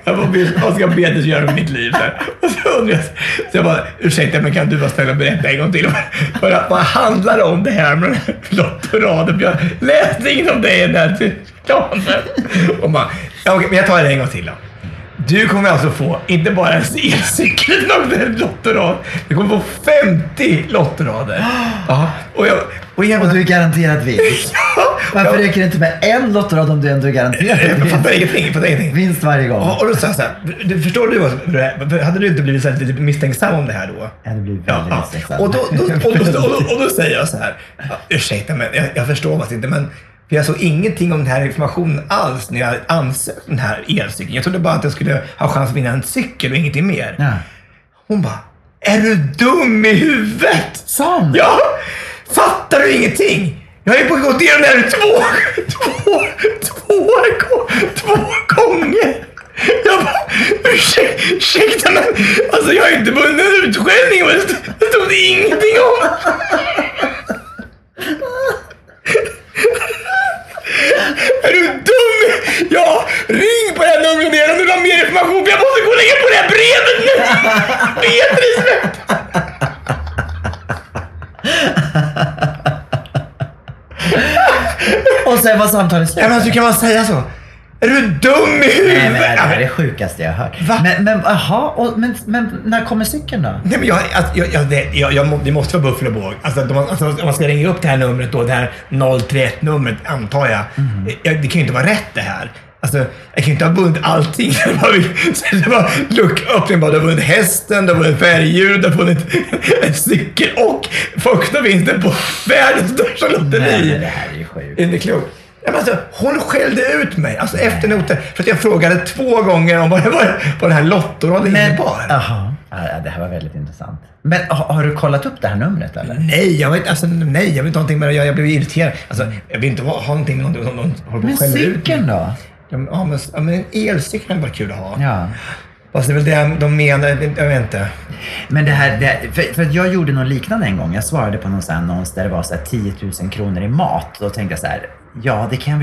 Jag bara, vad ska Beatrice göra med mitt liv? Så, och så, undrar jag, så jag bara, ursäkta men kan du vara snäll och berätta en gång till? Vad, vad handlar det om det här med lottoraden? Jag läste inget om det i den här planen. Och man, ja, okej, men jag tar det en gång till då. Du kommer alltså få, inte bara en elcykel, *laughs* utan en lottorad. Du kommer få 50 lottorader. Ja, och jag... Och, jag, Och du är garanterat vinst. *laughs* ja, Varför ja. räcker det inte med en lottorad om du ändå är garanterad Jag fattar vinst? ingenting. Jag fattar ingenting. Vinst varje gång. Och, och då sa jag så här, du, förstår du vad, hade du inte blivit så lite misstänksam om det här då? Ja, det blir väldigt Ja, ja. misstänksam. Och, då, då, och, då, och, då, och då säger jag så här, ja, ursäkta men jag, jag förstår faktiskt inte men för jag såg ingenting om den här informationen alls när jag ansökte den här elcykeln. Jag trodde bara att jag skulle ha chans att vinna en cykel och ingenting mer. Ja. Hon bara, är du dum i huvudet? Sa hon det? Ja! Fattar du ingenting? Jag har ju gått igenom det här två, två, två, två gånger. Jag bara, ursäkta, men alltså jag har inte vunnit en utskällning det stod- ingenting om. Är du dum? Ja, ring på det här numret igen om du vill ha mer information jag måste gå och lägga på det här brevet nu. Beatrice! Och sen var samtalet slut. Ja, men alltså, kan man säga så? Är du dum i huvudet? Nej, men det här är det sjukaste jag har hört. Va? Men, men, aha, och, men, men när kommer cykeln då? Nej, men jag, alltså, jag, jag, det, jag, jag, det måste vara Buffalo Båg. Alltså, alltså, om man ska ringa upp det här numret då, det här 031-numret, antar jag. jag. Det kan ju inte vara rätt det här. Alltså, jag kan ju inte ha vunnit allting. *laughs* Det var, det var lucköppning bara. Du har vunnit hästen, du har vunnit färghjul, du har vunnit *laughs* en cykel och första vinsten på världens största Nej, lotteri. men det här är ju sjukt. Är det klokt? Ja, men alltså, hon skällde ut mig alltså, efter noten för att jag frågade två gånger om vad, det var, vad den här lottoraden innebar. aha, ja, det här var väldigt intressant. Men har, har du kollat upp det här numret eller? Nej, jag vet, alltså, nej, jag vill inte någonting med det jag, jag blev irriterad. Alltså, jag vill inte ha, någonting med någon som någon håller på Men cykeln då? Ja, men, ja, men, en elcykel hade varit kul att ha. Ja. Fast det är väl det de menar, jag vet inte. Men det här, det, för, för jag gjorde något liknande en gång. Jag svarade på någon annons där det var så här 10 000 kronor i mat. Då tänkte jag så här, ja det kan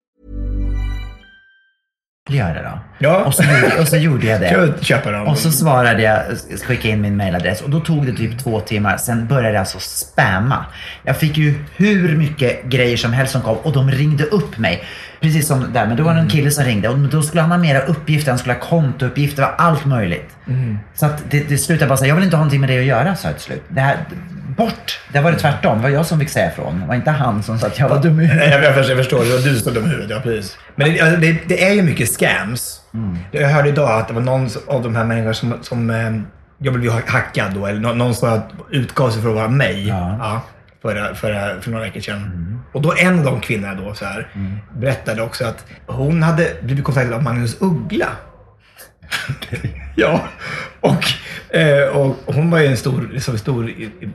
Göra då. Ja. Och, så gjorde, och så gjorde jag det. *laughs* köpa dem? Och så svarade jag, skickade in min mailadress och då tog det typ två timmar. Sen började jag alltså spamma. Jag fick ju hur mycket grejer som helst som kom och de ringde upp mig. Precis som där, men då var det en kille som ringde och då skulle han ha mera uppgifter, han skulle ha kontouppgifter, allt möjligt. Så att det, det slutade bara säga, jag vill inte ha någonting med det att göra, sa jag till slut. Det här, bort! Det var det tvärtom, det var jag som fick säga ifrån. Det var inte han som sa att jag var dum i Nej, huvudet. jag, jag, förstår, jag förstår, det var du som var dum i huvudet. Ja, precis. Men det, alltså, det, det är ju mycket scams. Jag hörde idag att det var någon av de här människorna som, som eh, jag blev ju hackad då, eller nå- någon som utgav sig för att vara mig. Ja. för, för, för några veckor sedan. Och då en av de kvinnorna då så här, berättade också att hon hade blivit kontaktad av Magnus Uggla. *laughs* ja, och, eh, och hon var ju en stor, liksom, stor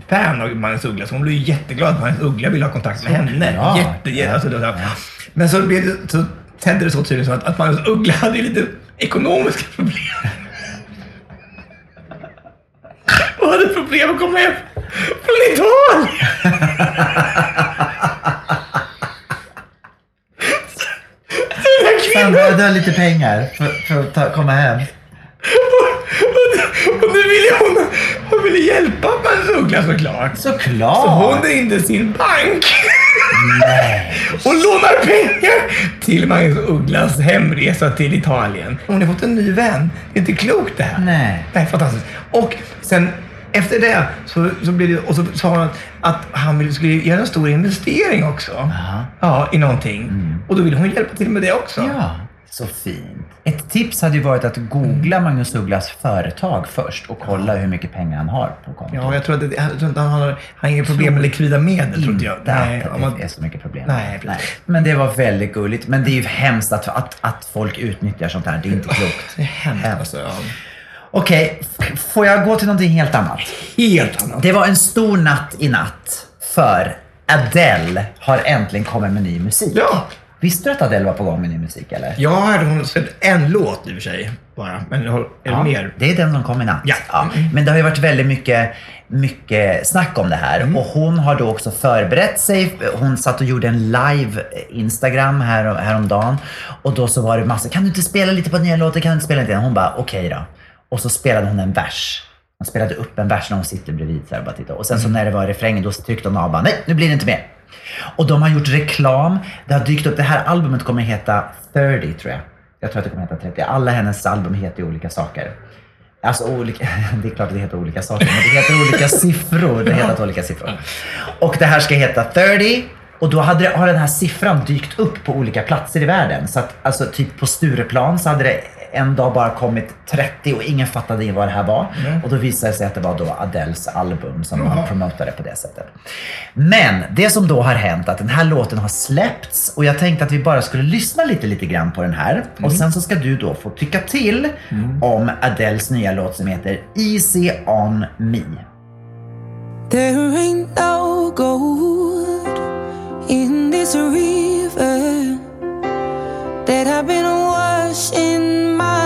fan av Magnus Uggla, så hon blev ju jätteglad att Magnus Uggla ville ha kontakt med henne. Ja. Jätte, alltså, här. Men så, blev det, så tände det så tydligt att, att Magnus Uggla hade lite ekonomiska *laughs* problem. Och hade problem att komma hem från Italien. *laughs* Så han behövde lite pengar för, för att ta, komma hem. Och nu ville hon, hon ville hjälpa Magnus Uggla såklart. Såklart! Så hon ringde sin bank Nej. och lånar pengar till Magnus Ugglas hemresa till Italien. Hon har fått en ny vän. Det är inte klokt det här. Nej. Nej, fantastiskt. Och sen efter det så, så blev det, och så sa hon att, att han ville, skulle göra en stor investering också. Ja, i någonting. Och då ville hon hjälpa till med det också. Ja, så fint. Ett tips hade ju varit att googla Magnus Ugglas företag först och kolla hur mycket pengar han har på kontot. Ja, jag tror, att det, jag tror inte han har, han har inga problem med likvida medel. Tror inte jag. Nej, att man, det är så mycket problem. Nej, precis. Men det var väldigt gulligt. Men det är ju hemskt att, att, att folk utnyttjar sånt här. Det är inte klokt. det är hemskt alltså. Ja. Okej, f- får jag gå till någonting helt annat? Helt annat. Det var en stor natt i natt. För Adele har äntligen kommit med ny musik. Ja. Visste du att Adele var på gång med ny musik eller? Hade hon sett en låt i och för sig bara. Men har- är det Ja, mer? Det är den som kom i natt. Ja. Men det har ju varit väldigt mycket, mycket snack om det här. Mm. Och hon har då också förberett sig. Hon satt och gjorde en live Instagram här, häromdagen. Och då så var det massa, kan du inte spela lite på nya låten? Kan du inte spela lite? Hon bara, okej då. Och så spelade hon en vers. Hon spelade upp en vers när hon sitter bredvid så här, bara titta. Och sen så när det var refrängen då tryckte hon av bara, nej nu blir det inte mer. Och de har gjort reklam. Det har dykt upp, det här albumet kommer heta 30 tror jag. Jag tror att det kommer heta 30. Alla hennes album heter ju olika saker. Alltså olika, *laughs* det är klart att det heter olika saker, men det heter olika siffror. Det heter olika siffror. Och det här ska heta 30 och då hade det, har den här siffran dykt upp på olika platser i världen. Så att alltså typ på Stureplan så hade det en dag bara kommit 30 och ingen fattade vad det här var. Och då visade det sig att det var då Adeles album som man promotade på det sättet. Men det som då har hänt att den här låten har släppts och jag tänkte att vi bara skulle lyssna lite, lite grann på den här. Och sen så ska du då få tycka till om Adeles nya låt som heter Easy on me. There ain't no gold in this river that I've been washing my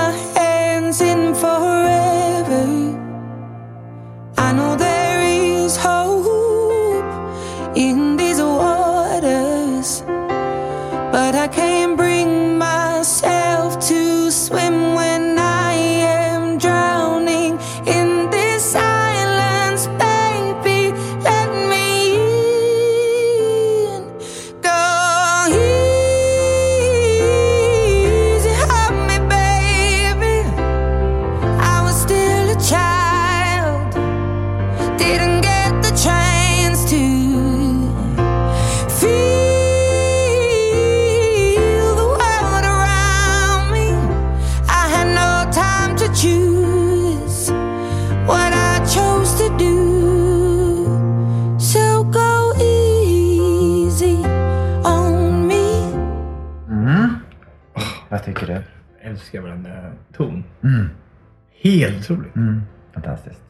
otroligt. Mm. Fantastiskt.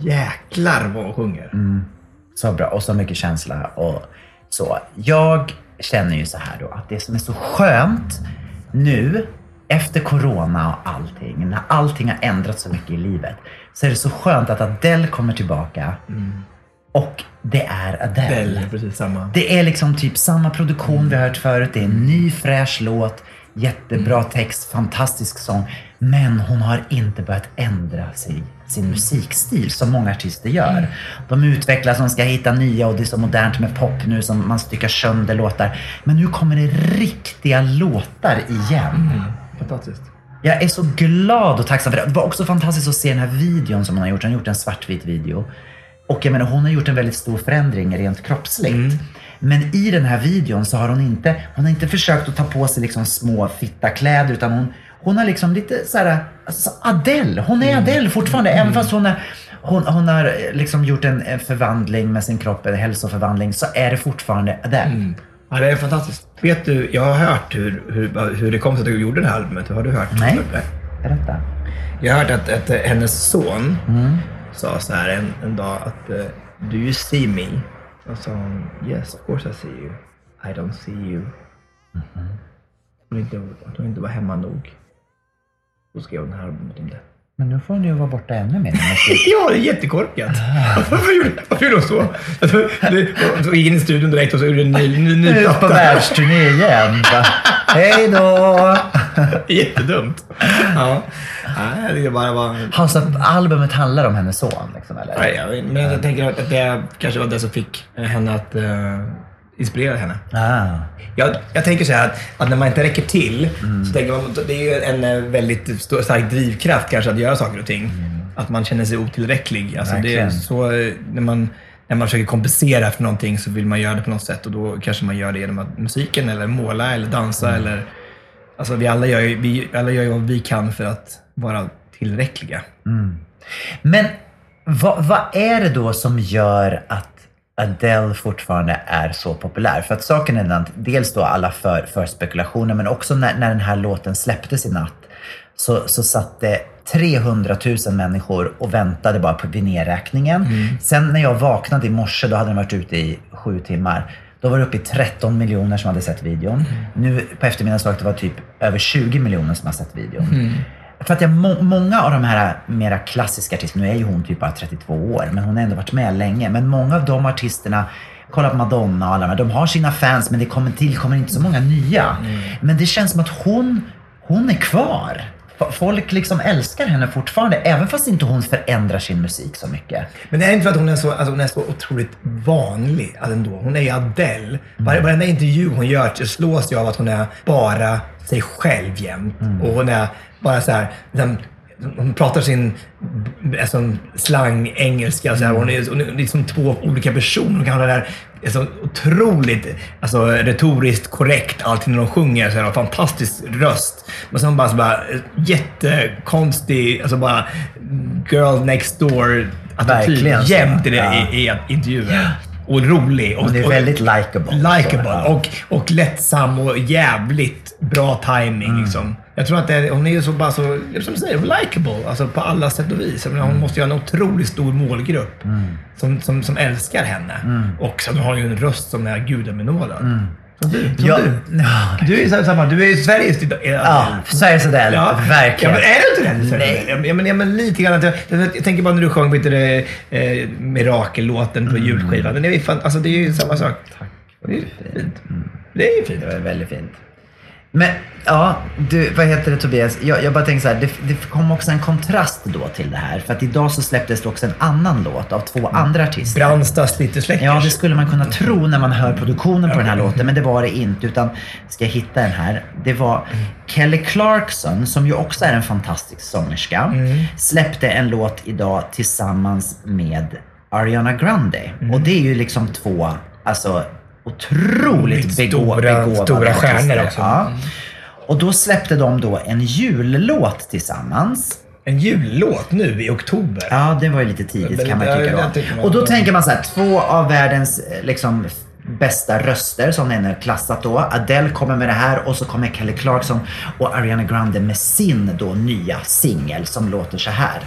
Jäklar vad hon sjunger. Mm. Så bra och så mycket känsla och så. Jag känner ju så här då att det som är så skönt nu efter corona och allting, när allting har ändrats så mycket i livet, så är det så skönt att Adele kommer tillbaka och det är Adele. Adele, precis samma. Det är liksom typ samma produktion vi har hört förut. Det är en ny fräsch låt. Jättebra text, fantastisk sång. Men hon har inte börjat ändra sig, sin musikstil som många artister gör. De utvecklas, de ska hitta nya och det är så modernt med pop nu som man styckar sönder låtar. Men nu kommer det riktiga låtar igen. Fantastiskt. Jag är så glad och tacksam för det. Det var också fantastiskt att se den här videon som hon har gjort. Hon har gjort en svartvit video. Och jag menar, hon har gjort en väldigt stor förändring rent kroppsligt. Men i den här videon så har hon inte, hon har inte försökt att ta på sig liksom små fitta kläder utan hon, hon har liksom lite så här, alltså Adele. Hon är Adele fortfarande. Även fast hon, är, hon, hon har liksom gjort en, en förvandling med sin kropp, en hälsoförvandling, så är det fortfarande Adele. Ja, det är fantastiskt. Vet du, jag har hört hur, hur, hur det kom sig att du gjorde det här albumet. Har du hört? Nej. Berätta. Jag har hört att, att eh, hennes son Mm. sa så här en, en dag att eh, Do you see me? Sa hon Yes, of course I see you. I don't see you. Hon, inte, att hon inte var hemma nog. Då skrev hon det här albumet om det. Men nu får hon ju vara borta ännu mer. *laughs* ja, det är jättekorkat. *laughs* Varför gjorde, varför gjorde hon så? Hon gick in i studion direkt och så gjorde en ny, ny, ny Nu på världsturné igen. *laughs* Hej då! *laughs* Jättedumt. Ja. Nej, det bara var... Alltså, albumet handlar om hennes son, liksom, eller? Nej, jag men jag tänker att det kanske var det som fick henne att uh, inspirera henne. Ah. Jag, jag tänker så här att, att när man inte räcker till så tänker man det är ju en eh, väldigt stor, stark drivkraft kanske att göra saker och ting. Att man känner sig otillräcklig. Alltså det är Verkligen. så, eh, när, man, när man försöker kompensera för någonting så vill man göra det på något sätt och då kanske man gör det genom att musiken eller måla eller dansa eller... Alltså vi alla gör ju, vi alla gör ju vad vi kan för att vara tillräckliga. Mm. Men vad, vad är det då som gör att Adele fortfarande är så populär? För att saken är den dels då alla för, för spekulationer men också när, när den här låten släpptes i natt så, så satt det 300 000 människor och väntade bara på vinérräkningen. Sen när jag vaknade i morse, då hade den varit ute i sju timmar. Då var det uppe i 13 miljoner som hade sett videon. Nu på eftermiddagen såg jag att det var typ över 20 miljoner som har sett videon. För att jag, må, många av de här mera klassiska artisterna, nu är ju hon typ bara 32 år, men hon har ändå varit med länge. Men många av de artisterna, kolla på Madonna och alla de här, de har sina fans men det kommer tillkommer inte så många nya. Men det känns som att hon, hon är kvar. Folk liksom älskar henne fortfarande, även fast inte hon förändrar sin musik så mycket. Men det är inte för att hon är så, alltså hon är så otroligt vanlig alltså ändå. Hon är ju Adele. Var, varenda intervju hon gör slås jag av att hon är bara sig själv jämt. Och hon är bara så här, liksom, hon pratar sin alltså, slang engelska. Så här. Hon, är, hon är liksom två olika personer. Hon kan ha det där alltså, otroligt alltså, retoriskt korrekt allting när de sjunger. Så här, fantastisk röst. Men sen bara, så bara jättekonstig, alltså bara girl next door attityd jämt i, Ja. i, i intervjuer. Och rolig. Och, Hon är väldigt likeable. Likeable ja. och, och lättsam och jävligt bra timing Mm. liksom. Jag tror att är, hon är ju så bara så, som du säger, likeable. Alltså på alla sätt och vis. Menar, Mm. Hon måste ju ha en otroligt stor målgrupp som, som, som älskar henne. Mm. Och sen har hon ju en röst som är gudabenådad. Som du. Som Ja. du. *laughs* Du är ju samma, du är ju Sveriges Ja, Sveriges Adele. Verkligen. Ja, men är du inte det? Nej. Ja, men, ja, men lite grann. Jag, jag, tänker bara när du sjöng du, det, eh, Mirakellåten Mm. på julskivan. Den är fan, alltså, det är ju samma sak. Tack. Det är ju fint. Det är ju fint. Det var väldigt fint. Men ja, du, vad heter det Tobias? Jag, jag bara tänker så här, det, det kom också en kontrast då till det här. För att idag så släpptes det också en annan låt av två andra artister. Brandstads lite släckers. Ja, det skulle man kunna tro när man hör produktionen på den här låten, men det var det inte. Utan, ska jag hitta den här? Det var Kelly Clarkson, som ju också är en fantastisk sångerska, släppte en låt idag tillsammans med Ariana Grande. Och det är ju liksom två, alltså otroligt begå- Stora- begåvade stora stjärnor också. Ja. Och då släppte de då en jullåt tillsammans. En jullåt nu i oktober? Ja, det var ju lite tidigt kan man tycka då. man- Och då tänker man så här, två av världens eh, liksom bästa röster som den är klassat då. Adele kommer med det här och så kommer Kelly Clarkson och Ariana Grande med sin då nya singel som låter så här.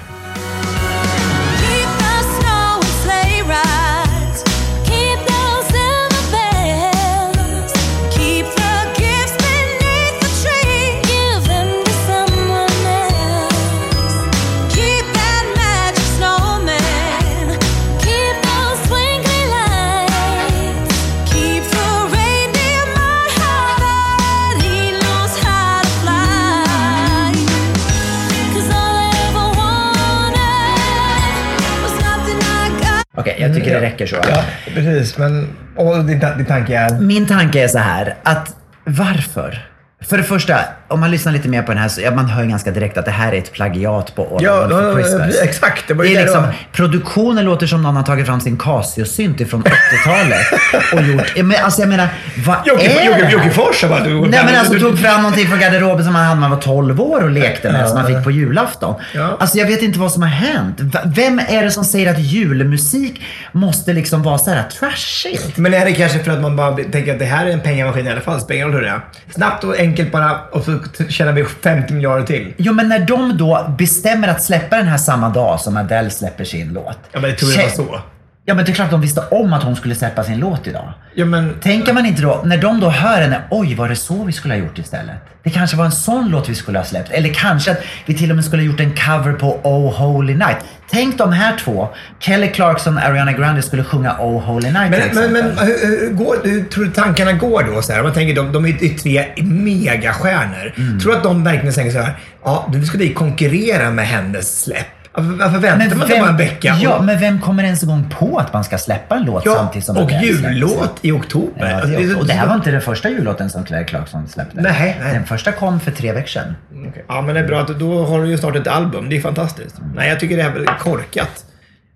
Jag tycker det räcker så. Ja, precis. Men och din, din tanke är? Min tanke är så här, att varför? För det första, om man lyssnar lite mer på den här så ja, man hör ganska direkt att det här är ett plagiat på All Ja, I for ja, Christmas. exakt. Det var Det är liksom, produktionen låter som någon har tagit fram sin Casio-synt ifrån 80-talet och gjort... Ja, Men, alltså jag menar, vad Jocke- är Jocke- det här? Jocke Fors bara- du- Nej men alltså tog fram någonting från garderoben som man hade när man var 12 år och lekte med, som man fick på julafton. Ja. Alltså jag vet inte vad som har hänt. Vem är det som säger att julmusik måste liksom vara så här trashigt? Men är det kanske för att man bara tänker att det här är en pengamaskin i alla fall? Spelar hur det är. Snabbt och enkelt bara och så tjänar vi 50 miljarder till. Jo, men när de då bestämmer att släppa den här samma dag som Adele släpper sin låt. Ja, men det tror jag var så. Ja, men det är klart de visste om att hon skulle släppa sin låt idag. Ja, men... Tänker man inte då, när de då hör henne, oj, var det så vi skulle ha gjort istället? Det kanske var en sån låt vi skulle ha släppt. Eller kanske att vi till och med skulle ha gjort en cover på Oh Holy Night. Tänk de här två, Kelly Clarkson och Ariana Grande skulle sjunga Oh Holy Night Men, men, men hur, hur, går, hur tror du tankarna går då? Så här? Man tänker, de, de är ju tre megastjärnor. Mm. Tror du att de verkligen tänker så här, ja, nu ska vi konkurrera med hennes släpp. Varför, varför väntar man inte bara en vecka? Ja, Och- men vem kommer ens igång på att man ska släppa en låt Ja, samtidigt som och jullåt i oktober. Ja, Alltså, det är det, så- och det här var inte den första jullåten som Claire Clarkson släppte. Nej, nej. Den första kom för tre veckor sedan. Okej. Ja, men det är bra. att Då har du ju snart ett album. Det är fantastiskt. Nej, jag tycker det är korkat.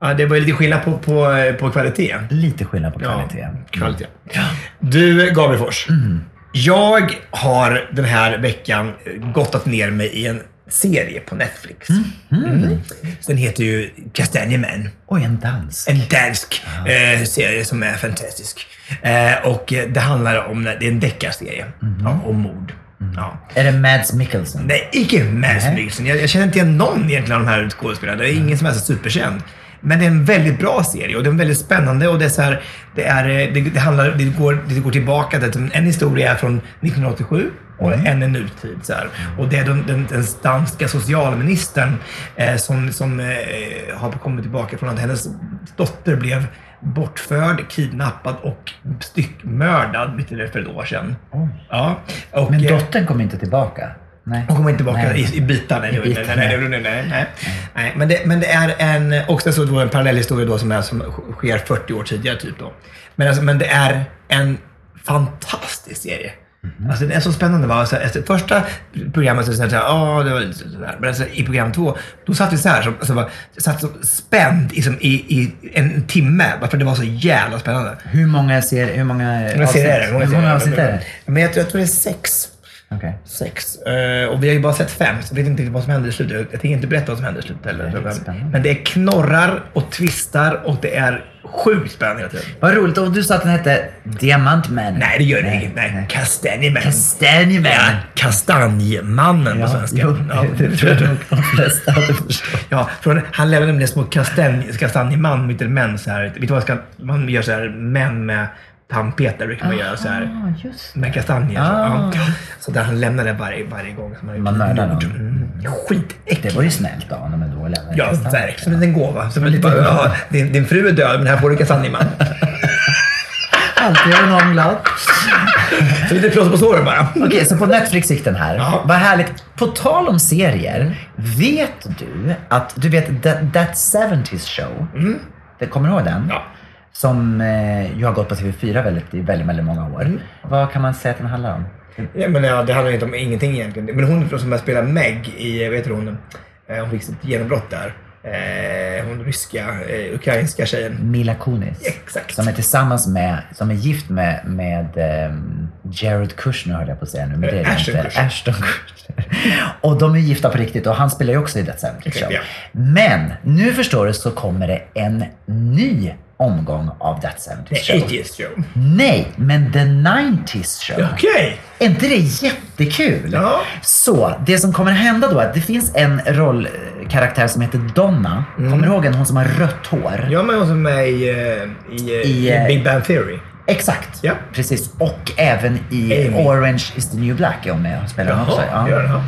Ja, det var lite skillnad på, på, på kvalitet. Lite skillnad på kvalitet. Ja, kvalitet. Du, Gabriel Fors. Jag har den här veckan gottat ner mig i en serie på Netflix. Mm. Den heter ju Kastanjemän. Oj, en dans. En dansk eh, serie som är fantastisk. Eh, och eh, det handlar om, det är en deckarserie ja, om mord. Ja. Är det Mads Mikkelsen? Nej, icke Mads Nej. Mikkelsen. Jag, jag känner inte igen någon egentligen av de här skådespelarna. Det är ingen som är så superkänd. Men det är en väldigt bra serie och den är väldigt spännande och det är så här, det, är, eh, det, det, handlar, det, går, det går tillbaka till, en historia är från 1987 och en är nutid. Så här. Och det är den, den, den danska socialministern eh, som, som eh, har kommit tillbaka från att hennes dotter blev bortförd, kidnappad och styckmördad för ett år sedan. Ja. Och, Men eh, dottern kom inte tillbaka? Nej. hon kommer inte tillbaka Nej. i, i bitar. Nej, I bitar, nej, nej, nej. nej, nej, nej. Men, det, men det är en, också så då en parallell historia då som, är, som sker 40 år tidigare typ då. Men, alltså, men det är en fantastisk serie. Mhm. Alltså det är så spännande. Va? Alltså, efter första programmet så sa jag så här, "Ja, det var lite sådär. Men alltså, i program två, då satt vi så här, så, alltså, bara, satt så spänd liksom, i, i en timme. För det var så jävla spännande. Hur många ser, hur många det? Hur många avsnitt är det? Men jag tror, tror det är sex. Okej. Sex. Eh, och vi har ju bara sett fem, så jag vet inte vad som händer i slutet. Jag tänker inte berätta vad som händer i slutet heller. Men, men det är knorrar och twistar och det är sjukt spännande hela tiden. Vad roligt. Och du sa att den hette Diamantman. Nej, det gör det inte. Nej, Kastanjemän. Kastanjemän. Ja, kastanjemannen på svenska. jo, ja, *laughs* det tror jag nog de flesta hade förstått. Ja, från, han lämnade nämligen små kastanj, kastanjeman mitt män så här. Vet du vad man gör så här män med tandpetare brukar man göra så här. Ah, just Med kastanjer. Ah. Så, ja. så där han lämnade varje, varje gång. Som han Man mördar någon. Mm, Skitäckligt. Det var ju snällt av honom ändå att lämna Ja, verkligen. Som en liten gåva. Som en liten, ja, din, din fru är död, men här får du kastanjeman. *laughs* Alltid gör någon glad. Så lite plåster på såren bara. Okej, så på Netflix gick den här. Ja. Vad härligt. På tal om serier. Vet du att, du vet That, that 70s show? Det, kommer du ihåg den? Ja. Som eh, ju har gått på TV4 väldigt, i väldigt, väldigt många år. Vad kan man säga att den handlar om? Ja, men ja, det handlar inte om ingenting egentligen. Men hon som spelar Meg i, vad heter hon? Eh, Hon fick sitt genombrott där. Eh, hon ryska, eh, ukrainska tjejen. Mila Kunis. Exakt. Som är tillsammans med, som är gift med, med ehm, Jared Kushner höll jag på att säga nu. Men det är Ashton inte. Kutcher. Ashton Kutcher. Och de är gifta på riktigt och han spelar ju också i That 70 Show. ja. Men nu förstår du så kommer det en ny omgång av That 70 The Show. 80s show. Nej, men The 90s Show. Okej. Är inte det jättekul? Ja. Så, det som kommer hända då är att det finns en rollkaraktär som heter Donna. Kommer du ihåg henne? Hon som har rött hår. Ja, men hon som är i, eh, i, eh, I, i eh, Big Bang Theory. Exakt. Ja. Precis. Och även i Amy. Orange is the new black är hon med och spelar hon också. Jaha, gör hon,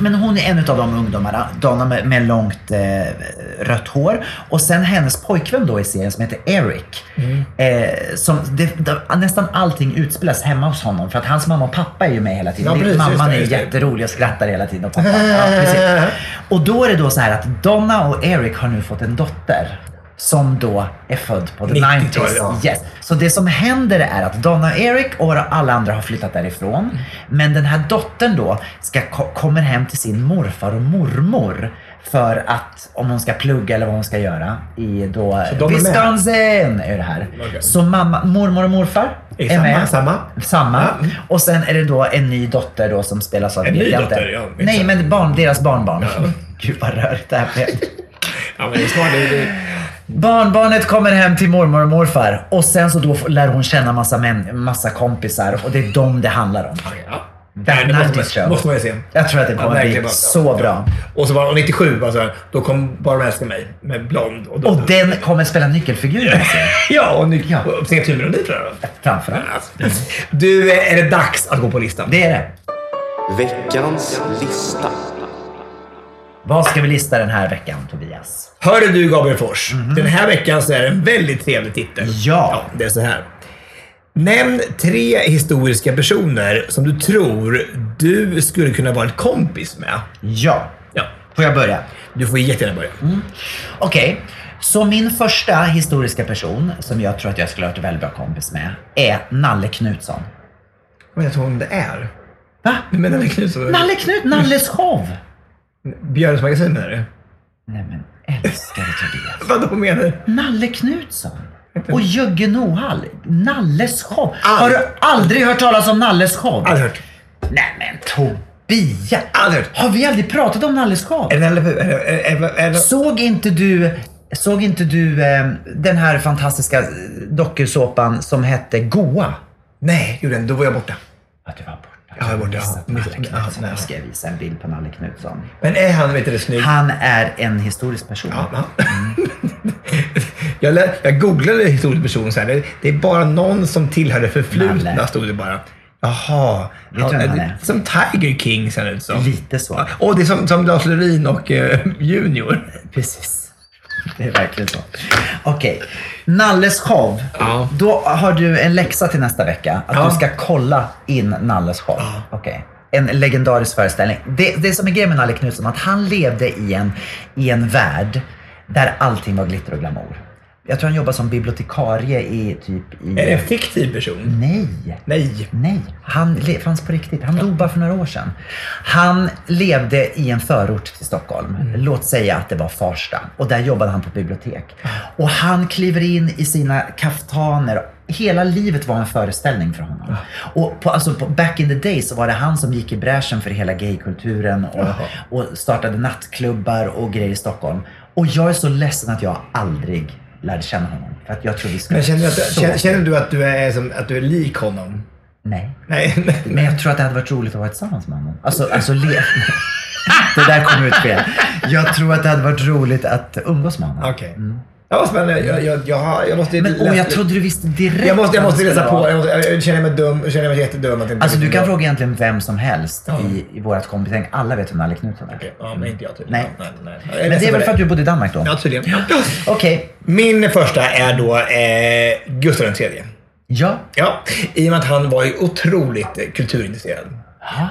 Men hon är en av de ungdomarna, Donna med, med långt eh, rött hår. Och sen hennes pojkvän då i serien som heter Eric. Mm. Eh, som, det, det, nästan allting utspelas hemma hos honom för att hans mamma och pappa är ju med hela tiden. Ja, precis, Mamman det, är jätterolig och skrattar hela tiden. Och, pappa, ja, *laughs* och då är det då så här att Donna och Eric har nu fått en dotter. Som då är född på the 90-talet, 90s. ja. Yes. Så det som händer är att Donna och Eric och alla andra har flyttat därifrån. Men den här dottern då ska, ko- kommer hem till sin morfar och mormor för att, om hon ska plugga eller vad hon ska göra i då? Wisconsin är det här. Okej. Så mamma, mormor och morfar Är är, samma, med. samma? Samma. Ja. Och sen är det då en ny dotter då som spelas av... En ny dotter, ja, exakt. Nej, men barn, deras barnbarn. *laughs* Gud vad rörigt det här blev. Ja, men det är smart. Det, det, Barnbarnet kommer hem till mormor och morfar och sen så då lär hon känna massa, män, massa kompisar och det är dem det handlar om. ja. Nej, det måste, man, måste man ju se. Jag tror att det kommer Ja, bli så bra. Och så var och 97, var så här, då kom Bara de älskar mig med Blond. Och, då, Och den kommer spela nyckelfiguren. alltså. *laughs* Ja, och, ny, och signaturmelodi tror jag. Framförallt. Du, är det dags att gå på listan? Det är det. Veckans lista. Vad ska vi lista den här veckan, Tobias? Hörru du Gabriel Fors. Den här veckan så är det en väldigt trevlig titel. Ja. Det är så här. Nämn tre historiska personer som du tror du skulle kunna vara ett kompis med. Ja. Ja. Får jag börja? Du får jättegärna börja. Okej, så min första historiska person som jag tror att jag skulle ha varit väldigt bra kompis med är Nalle Knutsson. Vad vet du om det är? Va? Menar Nalle Knutsson? Nalle Knut, Nalles show! Björns magasin menar du? Nej men älskade Tobias. *laughs* Vad menar du? Nalle Knutsson. Och Jögge Nohall. Nalles show. Har du aldrig hört talas om Nalles show? Aldrig hört. Nej men Tobias. Aldrig hört. Har vi aldrig pratat om Nalles show? Är det Nalle Puh? Är det- är det- är det- Såg inte du, såg inte du eh, den här fantastiska eh, dokusåpan som hette Goa? Nej, gjorde den. Då var jag borta. Ja, du var borta. Ja, jag. Nalle Ja, Knutsson. Jag ska visa en bild på Nalle Knutsson. Men är han, vet du, snygg? Han är en historisk person. Ja, ja. *laughs* jag, lä- jag googlade historisk person så här. Det, är bara någon som tillhör det förflutna, Nalle. stod det bara. Jaha. Vet du han är? Som Tiger King ser det ut som. Lite så. Och det är som, som Lars Lerin och eh, Junior. Precis. Det är verkligen så. Okej. Nalles show. Ja. Då har du en läxa till nästa vecka. Att Ja. du ska kolla in Nalles show. Okej. En legendarisk föreställning. Det, det som är grejen med Nalle Knutsson att han levde i en, i en värld där allting var glitter och glamour. Jag tror han jobbar som bibliotekarie i typ i... Är det en fiktiv person? Nej. Nej. Nej, han fanns på riktigt. Han dog bara för några år sedan. Han levde i en förort till Stockholm. Låt säga att det var Farsta. Och där jobbade han på bibliotek. Och han kliver in i sina kaftaner. Hela livet var en föreställning för honom. Och på, alltså på, back in the day så var det han som gick i bräschen för hela gaykulturen och, och startade nattklubbar och grejer i Stockholm. Och jag är så ledsen att jag aldrig lärde känna honom. För att jag tror vi ska Men känner du, att, känner, känner du att du är, som, att du är lik honom? Nej. Nej. *laughs* Men jag tror att det hade varit roligt att vara tillsammans med honom. Alltså, alltså le... *laughs* Det där kom ut fel. Jag tror att det hade varit roligt att umgås med honom. Okej. Ja, spännande. Jag, jag, jag, jag måste Men åh, jag trodde du visste direkt Jag måste, jag måste läsa på. Jag, måste, jag känner mig dum. Jag känner mig jättedum. Att inte Alltså du vet kan vad- fråga egentligen vem som helst i, i vårt kompisgäng. Alla vet vem Nalle Knutsson är. Okej, Ja, men inte jag tydligen. Nej. nej, nej. Men det är väl för att du bodde i Danmark då? Ja, tydligen. Okej. Min första är då eh, Gustav III. Ja. Ja, i och med att han var ju otroligt eh, kulturintresserad.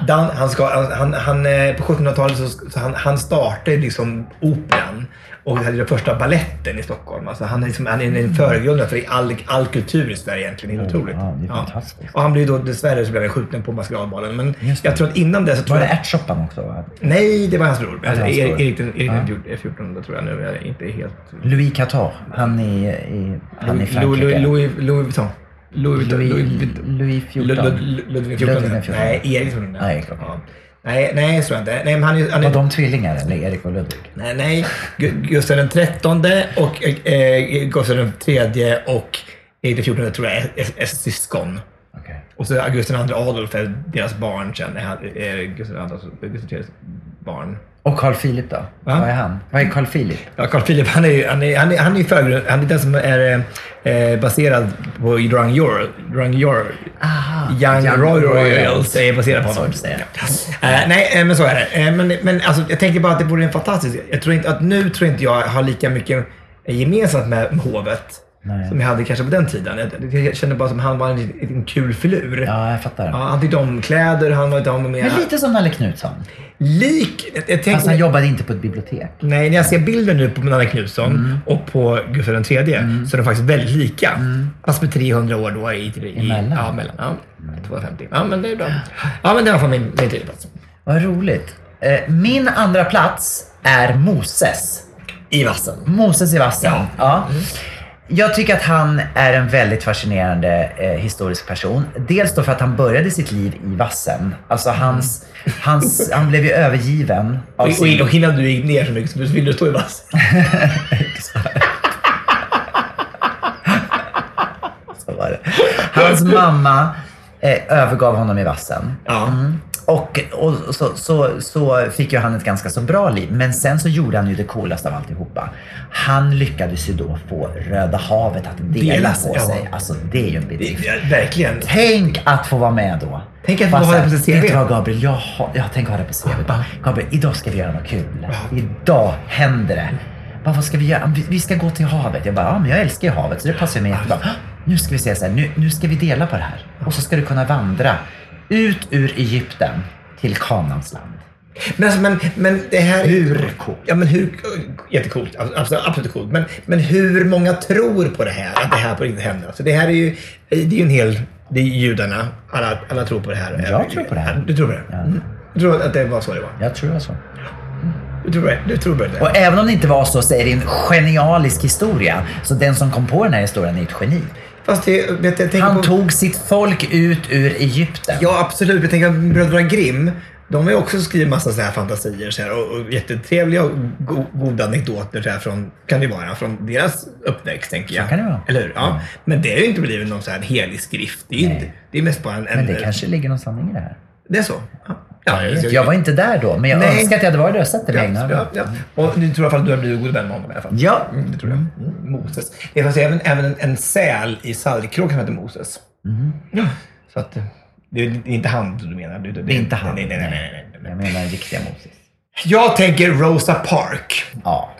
Dan, han ska, han, han, han, eh, på 1700-talet så, så han, han startade liksom operan och hade den första balletten i Stockholm. Alltså han, är liksom, han är en föregrundare för all, all kultur i Sverige egentligen. Helt otroligt. Ja, det är fantastiskt. Och han blev då dessvärre så blev han skjuten på maskeradbalen. Men jag tror att innan det så tror Var det ärtsoppan också? va? Nej, det var hans bror. Ja, var hans Erik, bror. Erik, Erik Ja. fjort- 14 tror jag nu. Jag är inte helt... Louis Qatar. Han i, i, han i Louis, Frankrike. Louis, Louis, Louis Vuitton. Louis. Louis, Louis Vuitton. Louis 14. Lud- Lud- Ludvig XIV. Ludvig den 14. Nej, Erik XIV. Nej, Erik, okej. Ja. Nej, nej, så inte. Nej, men han är, han Var de tvillingar eller Erik och Ludvig? nej, nej. Gu- Gustav den trettonde och eh, eh, Gustav den tredje och Erik den fjortonde tror jag är, är, är syskon. Okej. Och så August den andra Adolf är deras barn sen. Är, han- är Gustav den andra Gustav tredjes barn. Och Carl Philip då? Vad är han? Vad är Carl Philip? Ja, Carl Philip, han är, ju- han är, han är, han är, han är den som är eh, baserad på Drang Your, Drang Your Aha, Young, Young Royals Royals. är baserad på honom. säga. Eh, nej, eh, men så är det. Eh, men men alltså, jag tänker bara att det vore en fantastisk... Jag tror inte att nu tror inte jag har lika mycket gemensamt med, med hovet. Nej. som jag hade kanske på den tiden. Jag, jag kände bara som han var en, en kul filur. Ja, jag fattar. Ja, han tyckte om kläder, han var inte om med... Men lite som Nalle Knutsson. Lik... Jag, jag Fast han jobbade inte på ett bibliotek. Nej, när jag ser bilden nu på Nanne Knutsson Mm. och på Gustav III så är de faktiskt väldigt lika. Fast med 300 år då i... i Emellan. Ja, mellan. Ja, 250. Ja, men det är bra. Ja, men det var fan min, min tredje plats. Vad roligt. Eh, Min andra plats är Moses. I vassen. Moses i vassen. Ja. Jag tycker att han är en väldigt fascinerande eh, historisk person. Dels då för att han började sitt liv i vassen. Alltså hans, hans, han blev ju övergiven av Och, och, sin... och innan du gick ner så mycket så ville du stå i vassen. *laughs* Så var det. Hans mamma eh, övergav honom i vassen. Mm. Och, och så, så, så fick ju han ett ganska så bra liv. Men sen så gjorde han ju det coolaste av alltihopa. Han lyckades ju då få Röda havet att dela på sig, ja. sig. Alltså det är ju en bedrift. Ja, verkligen. Tänk att få vara med då. Tänk att få ha det på sitt CV. Vet Gabriel, jag, har, jag tänker ha det på CV. Bara, Gabriel, idag ska vi göra något kul. Idag händer det. Bara, vad ska vi göra? Vi, vi ska gå till havet. Jag bara, ja men jag älskar ju havet så det passar mig jättebra. Nu ska vi se så här, nu, nu ska vi dela på det här. Och så ska du kunna vandra ut ur Egypten till Kanaans land. Men, alltså, men, men det här... Hur coolt? Ja, men hur... Jättecoolt. Absolut, absolut coolt. Men, men hur många tror på det här? Att det här på riktigt händer? Alltså, det här är ju, det är ju en hel... Det är judarna. Alla, alla tror på det här. Jag tror på det här. Du tror på det? Mm. Du tror att det var så det var? Jag tror det var så. Du tror det? Du tror det? Och även om det inte var så så är det en genialisk historia. Så den som kom på den här historien är ett geni. Fast det, vet, jag tänker Han på... tog sitt folk ut ur Egypten. Ja, absolut. Jag tänker att bröderna Grimm, de har ju också skrivit massa så här fantasier så här, och, och jättetrevliga och go, goda anekdoter så här, från, kan det vara, från deras uppväxt, tänker jag. kan det vara. Eller hur? Ja. Men det har ju inte blivit någon så här helig skrift. Det är, inte, det är mest bara en... en Men det kanske ligger någon sanning i det här. Det är så? Ja. Ja, Jag, jag var inte där då, men jag Nej. önskar att jag hade varit där och sett det med egna Ja, ja, ja. Och nu tror jag i alla fall att du har blivit god vän med honom i alla fall. Ja. Mm, det tror jag. Mm, Moses. Det fanns även, även en, en säl i Saltkråkan som heter Moses. Ja. Så att, eh, det är inte han du menar? Du, Det är inte han. Nej, nej, nej. nej, nej, nej. Jag menar riktiga Moses. Jag tänker Rosa Park. Ja.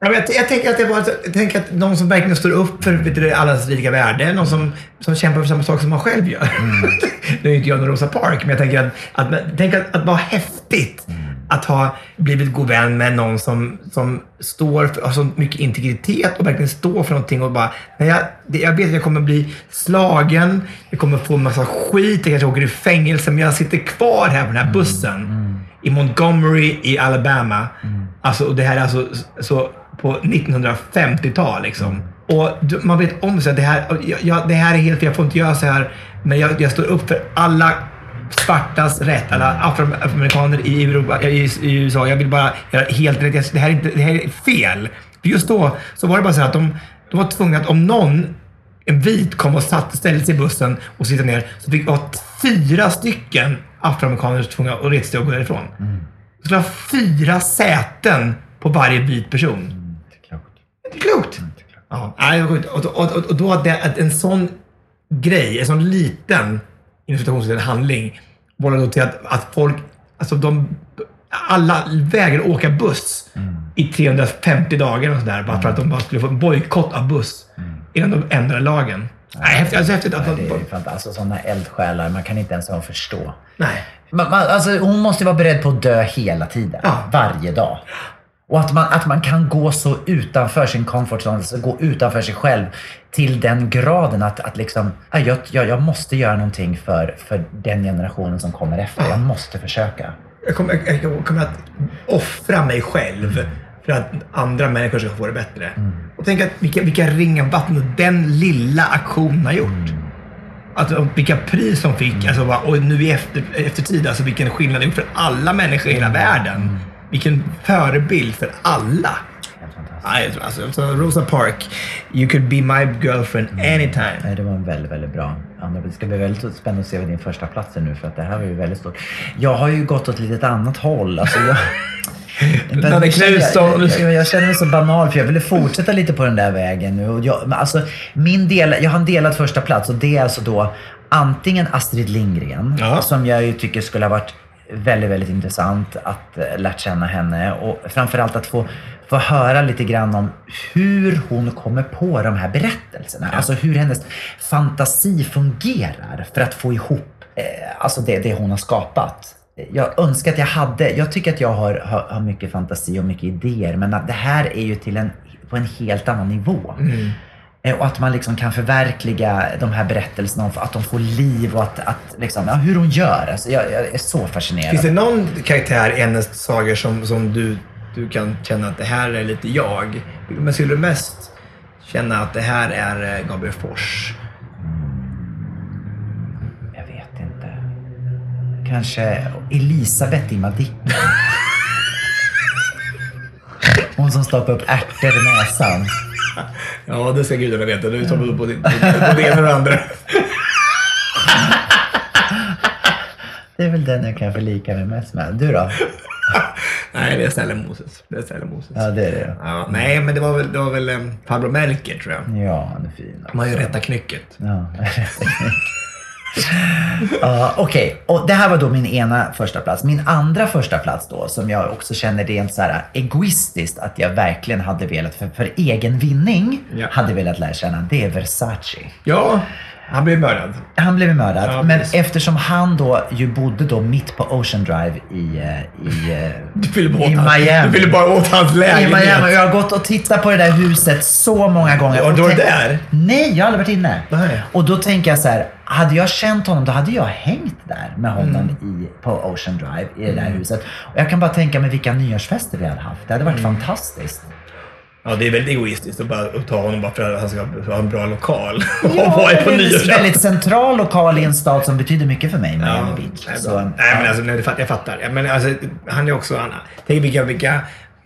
Ja, men Jag, jag, tänker att det var, jag tänker att någon som verkligen står upp för vet du, allas lika värde. Någon som, som kämpar för samma sak som man själv gör. *laughs* nu är inte jag någon Rosa Park, men jag tänker att, att, tänk att, att vara häftigt. Att ha blivit god vän med någon som, som står för har så mycket integritet och verkligen står för någonting och bara, nej, jag, jag vet att jag kommer bli slagen, jag kommer få en massa skit, jag kanske åker i fängelse, men jag sitter kvar här på den här bussen i Montgomery i Alabama. Alltså, och det här är alltså så på 1950-tal liksom. Och man vet om så att det här, jag, det här är helt fel, jag får inte göra så här. Men jag, jag står upp för alla svartas rätt, alla afroamerikaner i, Europa, i, i USA. Jag vill bara göra helt rätt. Det här är, inte, det här är fel. För just då så var det bara så att de, de var tvungna att om någon en vit kom och satt, ställde sig i bussen och sitta ner så fick vara fyra stycken afroamerikaner tvungna att resa sig och gå därifrån. Det skulle vara fyra säten på varje vit person. Klokt. Ja, nej, sjukt. och, och, och, och då att, det, att en sån grej, en sån liten inom handling vållade då till att, att folk, alltså de, alla vägrade åka buss i 350 dagar och sådär. Bara för att de bara skulle få en bojkott av buss innan de ändrade lagen. Nej, häftigt. Alltså, häftigt att Nej, de, det är fantastiskt. Alltså, sådana eldsjälar, man kan inte ens ha förstå. nej. Man, man, alltså, hon måste vara beredd på att dö hela tiden. Varje dag. Och att man, att man kan gå så utanför sin comfort zone, alltså gå utanför sig själv till den graden att, att liksom, "Ja, jag, jag, jag måste göra någonting för, för den generationen som kommer efter. Jag måste försöka. Jag kommer, jag- kommer att offra mig själv för att andra människor ska få det bättre. Och tänk att vilka, vilka ringar vatten den lilla aktionen har gjort. Alltså och vilka pris de fick. Alltså, bara, och nu i efter, eftertid, alltså vilken skillnad det gjort för alla människor i hela världen. Vilken förebild för alla. Tror- alltså, Rosa Park, you could be my girlfriend anytime. Nej, det var en väldigt, väldigt bra. Det ska bli väldigt spännande att se vad din första plats är nu för att det här var ju väldigt stort. Jag har ju gått åt ett litet annat håll. Alltså jag, *laughs* Nanne Knutsson. Jag, jag, känner mig så banal för jag ville fortsätta lite på den där vägen nu. Och jag, alltså, min del, jag har en delad första plats och det är alltså då antingen Astrid Lindgren, som jag ju tycker skulle ha varit väldigt, väldigt intressant att eh, lärt känna henne och framförallt att få, få höra lite grann om hur hon kommer på de här berättelserna. Alltså hur hennes fantasi fungerar för att få ihop eh, alltså det, det hon har skapat. Jag önskar att jag hade, jag tycker att jag har, har, har mycket fantasi och mycket idéer men att det här är ju till en, på en helt annan nivå. Mm. Eh, Och att man liksom kan förverkliga de här berättelserna, att de får liv och att, att liksom, ja, hur hon gör. Alltså, jag, jag är så fascinerad. Finns det någon karaktär i hennes sagor som, som du, du kan känna att det här är lite jag? Men skulle du mest känna att det här är eh, Gabriel Fors? Jag vet inte. Kanske Elisabeth i Madicken. *laughs* Hon som stoppar upp ärtor i näsan. *laughs* Ja, det ska gudarna veta. Du tar på, din- på det ena och det andra. *laughs* Det är väl den jag kan förlika mig mest med. Du då? *laughs* Nej, det är Snälla Moses. Det är Snälla Moses. Ja, det är det. Ja, nej, men det var väl, det var väl eh, farbror Melker, tror jag. Ja, han är fin. Man har ju rätta knycket. Ja, Ja, Okej, och det här var då min ena första plats. Min andra första plats då, som jag också känner rent så här egoistiskt att jag verkligen hade velat, för, för egen vinning, hade velat lära känna, det är Versace. Ja, han blev mördad. Han blev mördad. Ja, men precis. eftersom han då ju bodde då mitt på Ocean Drive i, eh, i, eh, Du ville bara i Miami. Du ville bara åt hans I lägenhet. Miami. Och jag har gått och tittat på det där huset så många gånger. Och du tänkt- där? Nej, jag har aldrig varit inne. Nej. Och då tänker jag så här, hade jag känt honom då hade jag hängt där med honom Mm. i, på Ocean Drive i det där huset. Och jag kan bara tänka mig vilka nyårsfester vi hade haft. Det hade varit Mm. fantastiskt. Ja, det är väldigt egoistiskt att bara att ta honom bara för att han ska ha en bra lokal. *laughs* och Ja, vara på det är en väldigt central lokal i en stad som betyder mycket för mig, Miami Ja, Beach. nej, Så, nej, men alltså, nej, det jag fattar. Men alltså, han är också... Han, tänk vilka, vilka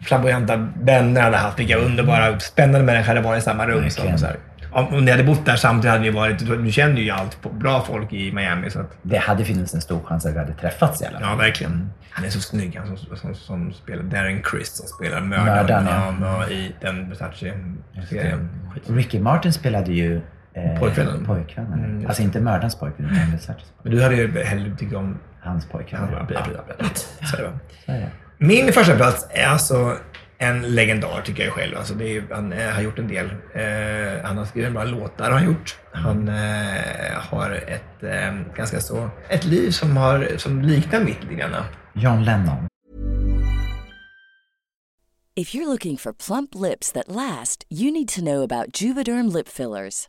flamboyanta vänner han hade haft. Vilka underbara, spännande människor hade varit i samma rum. Som, så här. Om, ni hade bott där samtidigt hade ni varit... Du, känner ju allt bra folk i Miami. Så att, Det hade funnits en stor chans att vi hade träffats i alla fall. ja, verkligen. Han är så snygg. Han som, som, som spelar Darren Chris som spelar mördaren ja. ja, i den Versace-serien. Ricky Martin spelade ju eh, Pojkvännen. pojkvännen. Mm, alltså inte mördarens pojkvän, utan Versaces Men du hade ju hellre tyckt om... Hans pojkvän. Var, bla, bla. *laughs* Så det va? Så är det. Min första plats är alltså en legendar tycker jag själv. Alltså det är, han eh, har gjort en del. Eh, han har skrivit bra låtar har han gjort. Han eh, har ett eh, ganska så... Ett liv som, har, som liknar mitt lite grann. John Lennon. If you're looking for plump lips that last, you need to know about Juvederm lip fillers.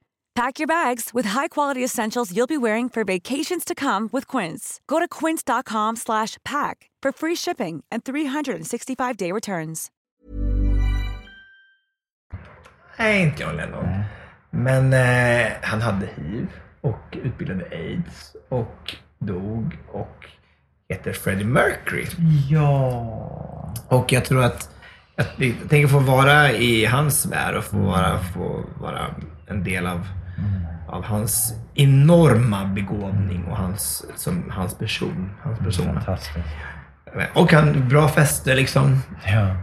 Pack your bags with high-quality essentials you'll be wearing for vacations to come with Quince. Go to quince.com slash pack for free shipping and 365-day returns. Nej, inte John Lennon. Men eh, han hade hiv och utbildade aids och dog och heter Freddie Mercury. Ja. Och jag tror att jag tänker få vara i hans värld och få vara, få vara en del av, av hans enorma begåvning och hans, som, hans person. Hans persona. Fantastiskt. Och han, bra fester liksom. Ja.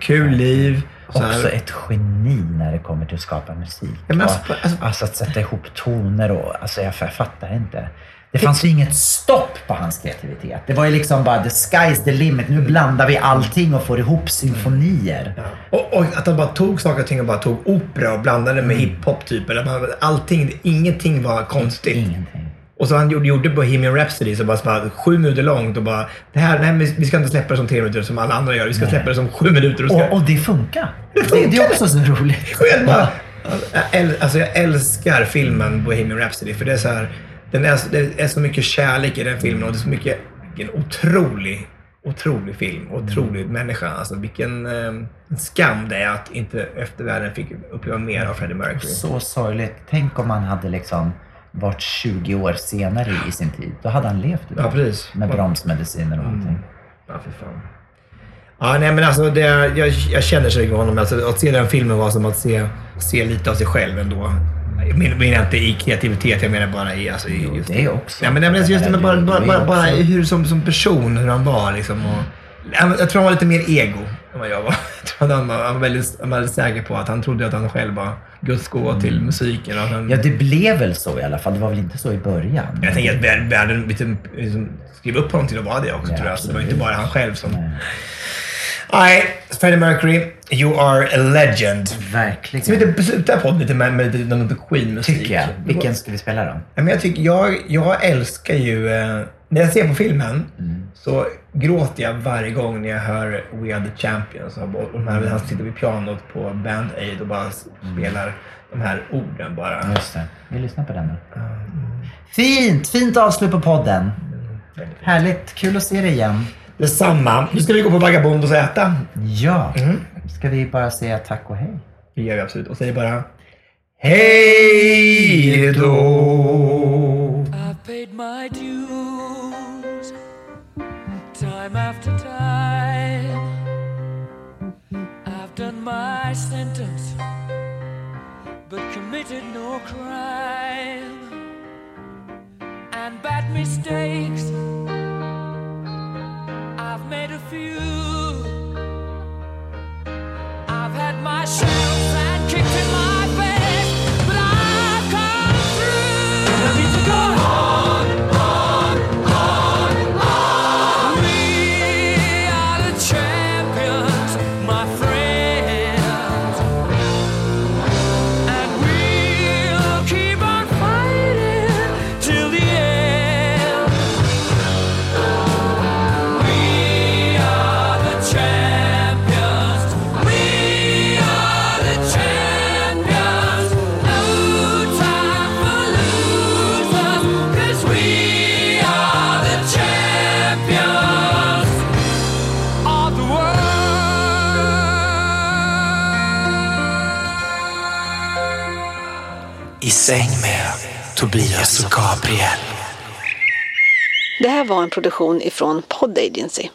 Kul liv. Också ett geni när det kommer till att skapa musik. Ja, och, alltså, alltså, att sätta ihop toner och... Alltså jag, jag fattar inte. Det fanns ju inget stopp på hans kreativitet. Det var ju liksom bara the sky's the limit. Nu blandar vi allting och får ihop symfonier. Och, och att han bara tog saker och ting och bara tog opera och blandade med hiphop typ. Eller allting, ingenting var konstigt. Ingenting. Och så han gjorde, gjorde Bohemian Rhapsody så bara, så bara sju minuter långt och bara det här, nej, vi ska inte släppa det som tre minuter som alla andra gör. Vi ska Nej. släppa det som sju minuter. Och, ska, Och, och det funkar. Det funkar. Det, det är också så roligt. Jag, bara, alltså jag älskar filmen Bohemian Rhapsody för det är så här, den är, det är så mycket kärlek i den filmen och det är så mycket, vilken otrolig, otrolig film. Otrolig människa. Alltså vilken eh, skam det är att inte eftervärlden fick uppleva mer av Freddie Mercury. Så sorgligt. Tänk om han hade liksom varit 20 år senare i sin tid. Då hade han levt idag. Ja, precis. Med bromsmediciner och allting. Ja, för fan. Ja, nej men alltså det, jag, jag känner sig med honom. Alltså, att se den filmen var som att se, se lite av sig själv ändå. Jag menar, inte i kreativitet, jag menar bara i... Alltså, i just, det också. Ja, men, men just det, men bara, bara, bara, bara hur som, som person, hur han var liksom. Och, jag tror han var lite mer ego än vad jag var. *laughs* Jag tror att han var, han var väldigt, han var väldigt säker på att han trodde att han själv var Guds gåva till musiken. Och han, Ja, det blev väl så i alla fall. Det var väl inte så i början. jag tänker att världen, liksom, liksom skrev upp honom till att vara det också, Ja, tror jag. Så det var inte bara han själv som... Nej, Freddie Mercury, you are a legend. Verkligen. Ska vi inte sluta podden lite med, med lite, lite Queen-musik? Tycker jag. Vilken ska vi spela då? Ja, men jag, tycker, jag, jag älskar ju... Eh, när jag ser på filmen Mm. så gråter jag varje gång när jag hör We Are The Champions. Och de här, han sitter vid pianot på Band Aid och bara spelar de här orden bara. Just det. Vi lyssnar på den då. Fint! Fint avslut på podden. Härligt. Kul att se dig igen. Detsamma. Nu ska vi gå på Vagabondos och äta. Ja. Ska vi bara säga tack och hej? Det gör vi absolut. Och säger bara Hej då! Paid my dues time after time. I've done my sentence, but committed no crime. And bad mistakes, made a few. I've had my shells Tobias och Gabriel. Det här var en produktion ifrån Pod Agency.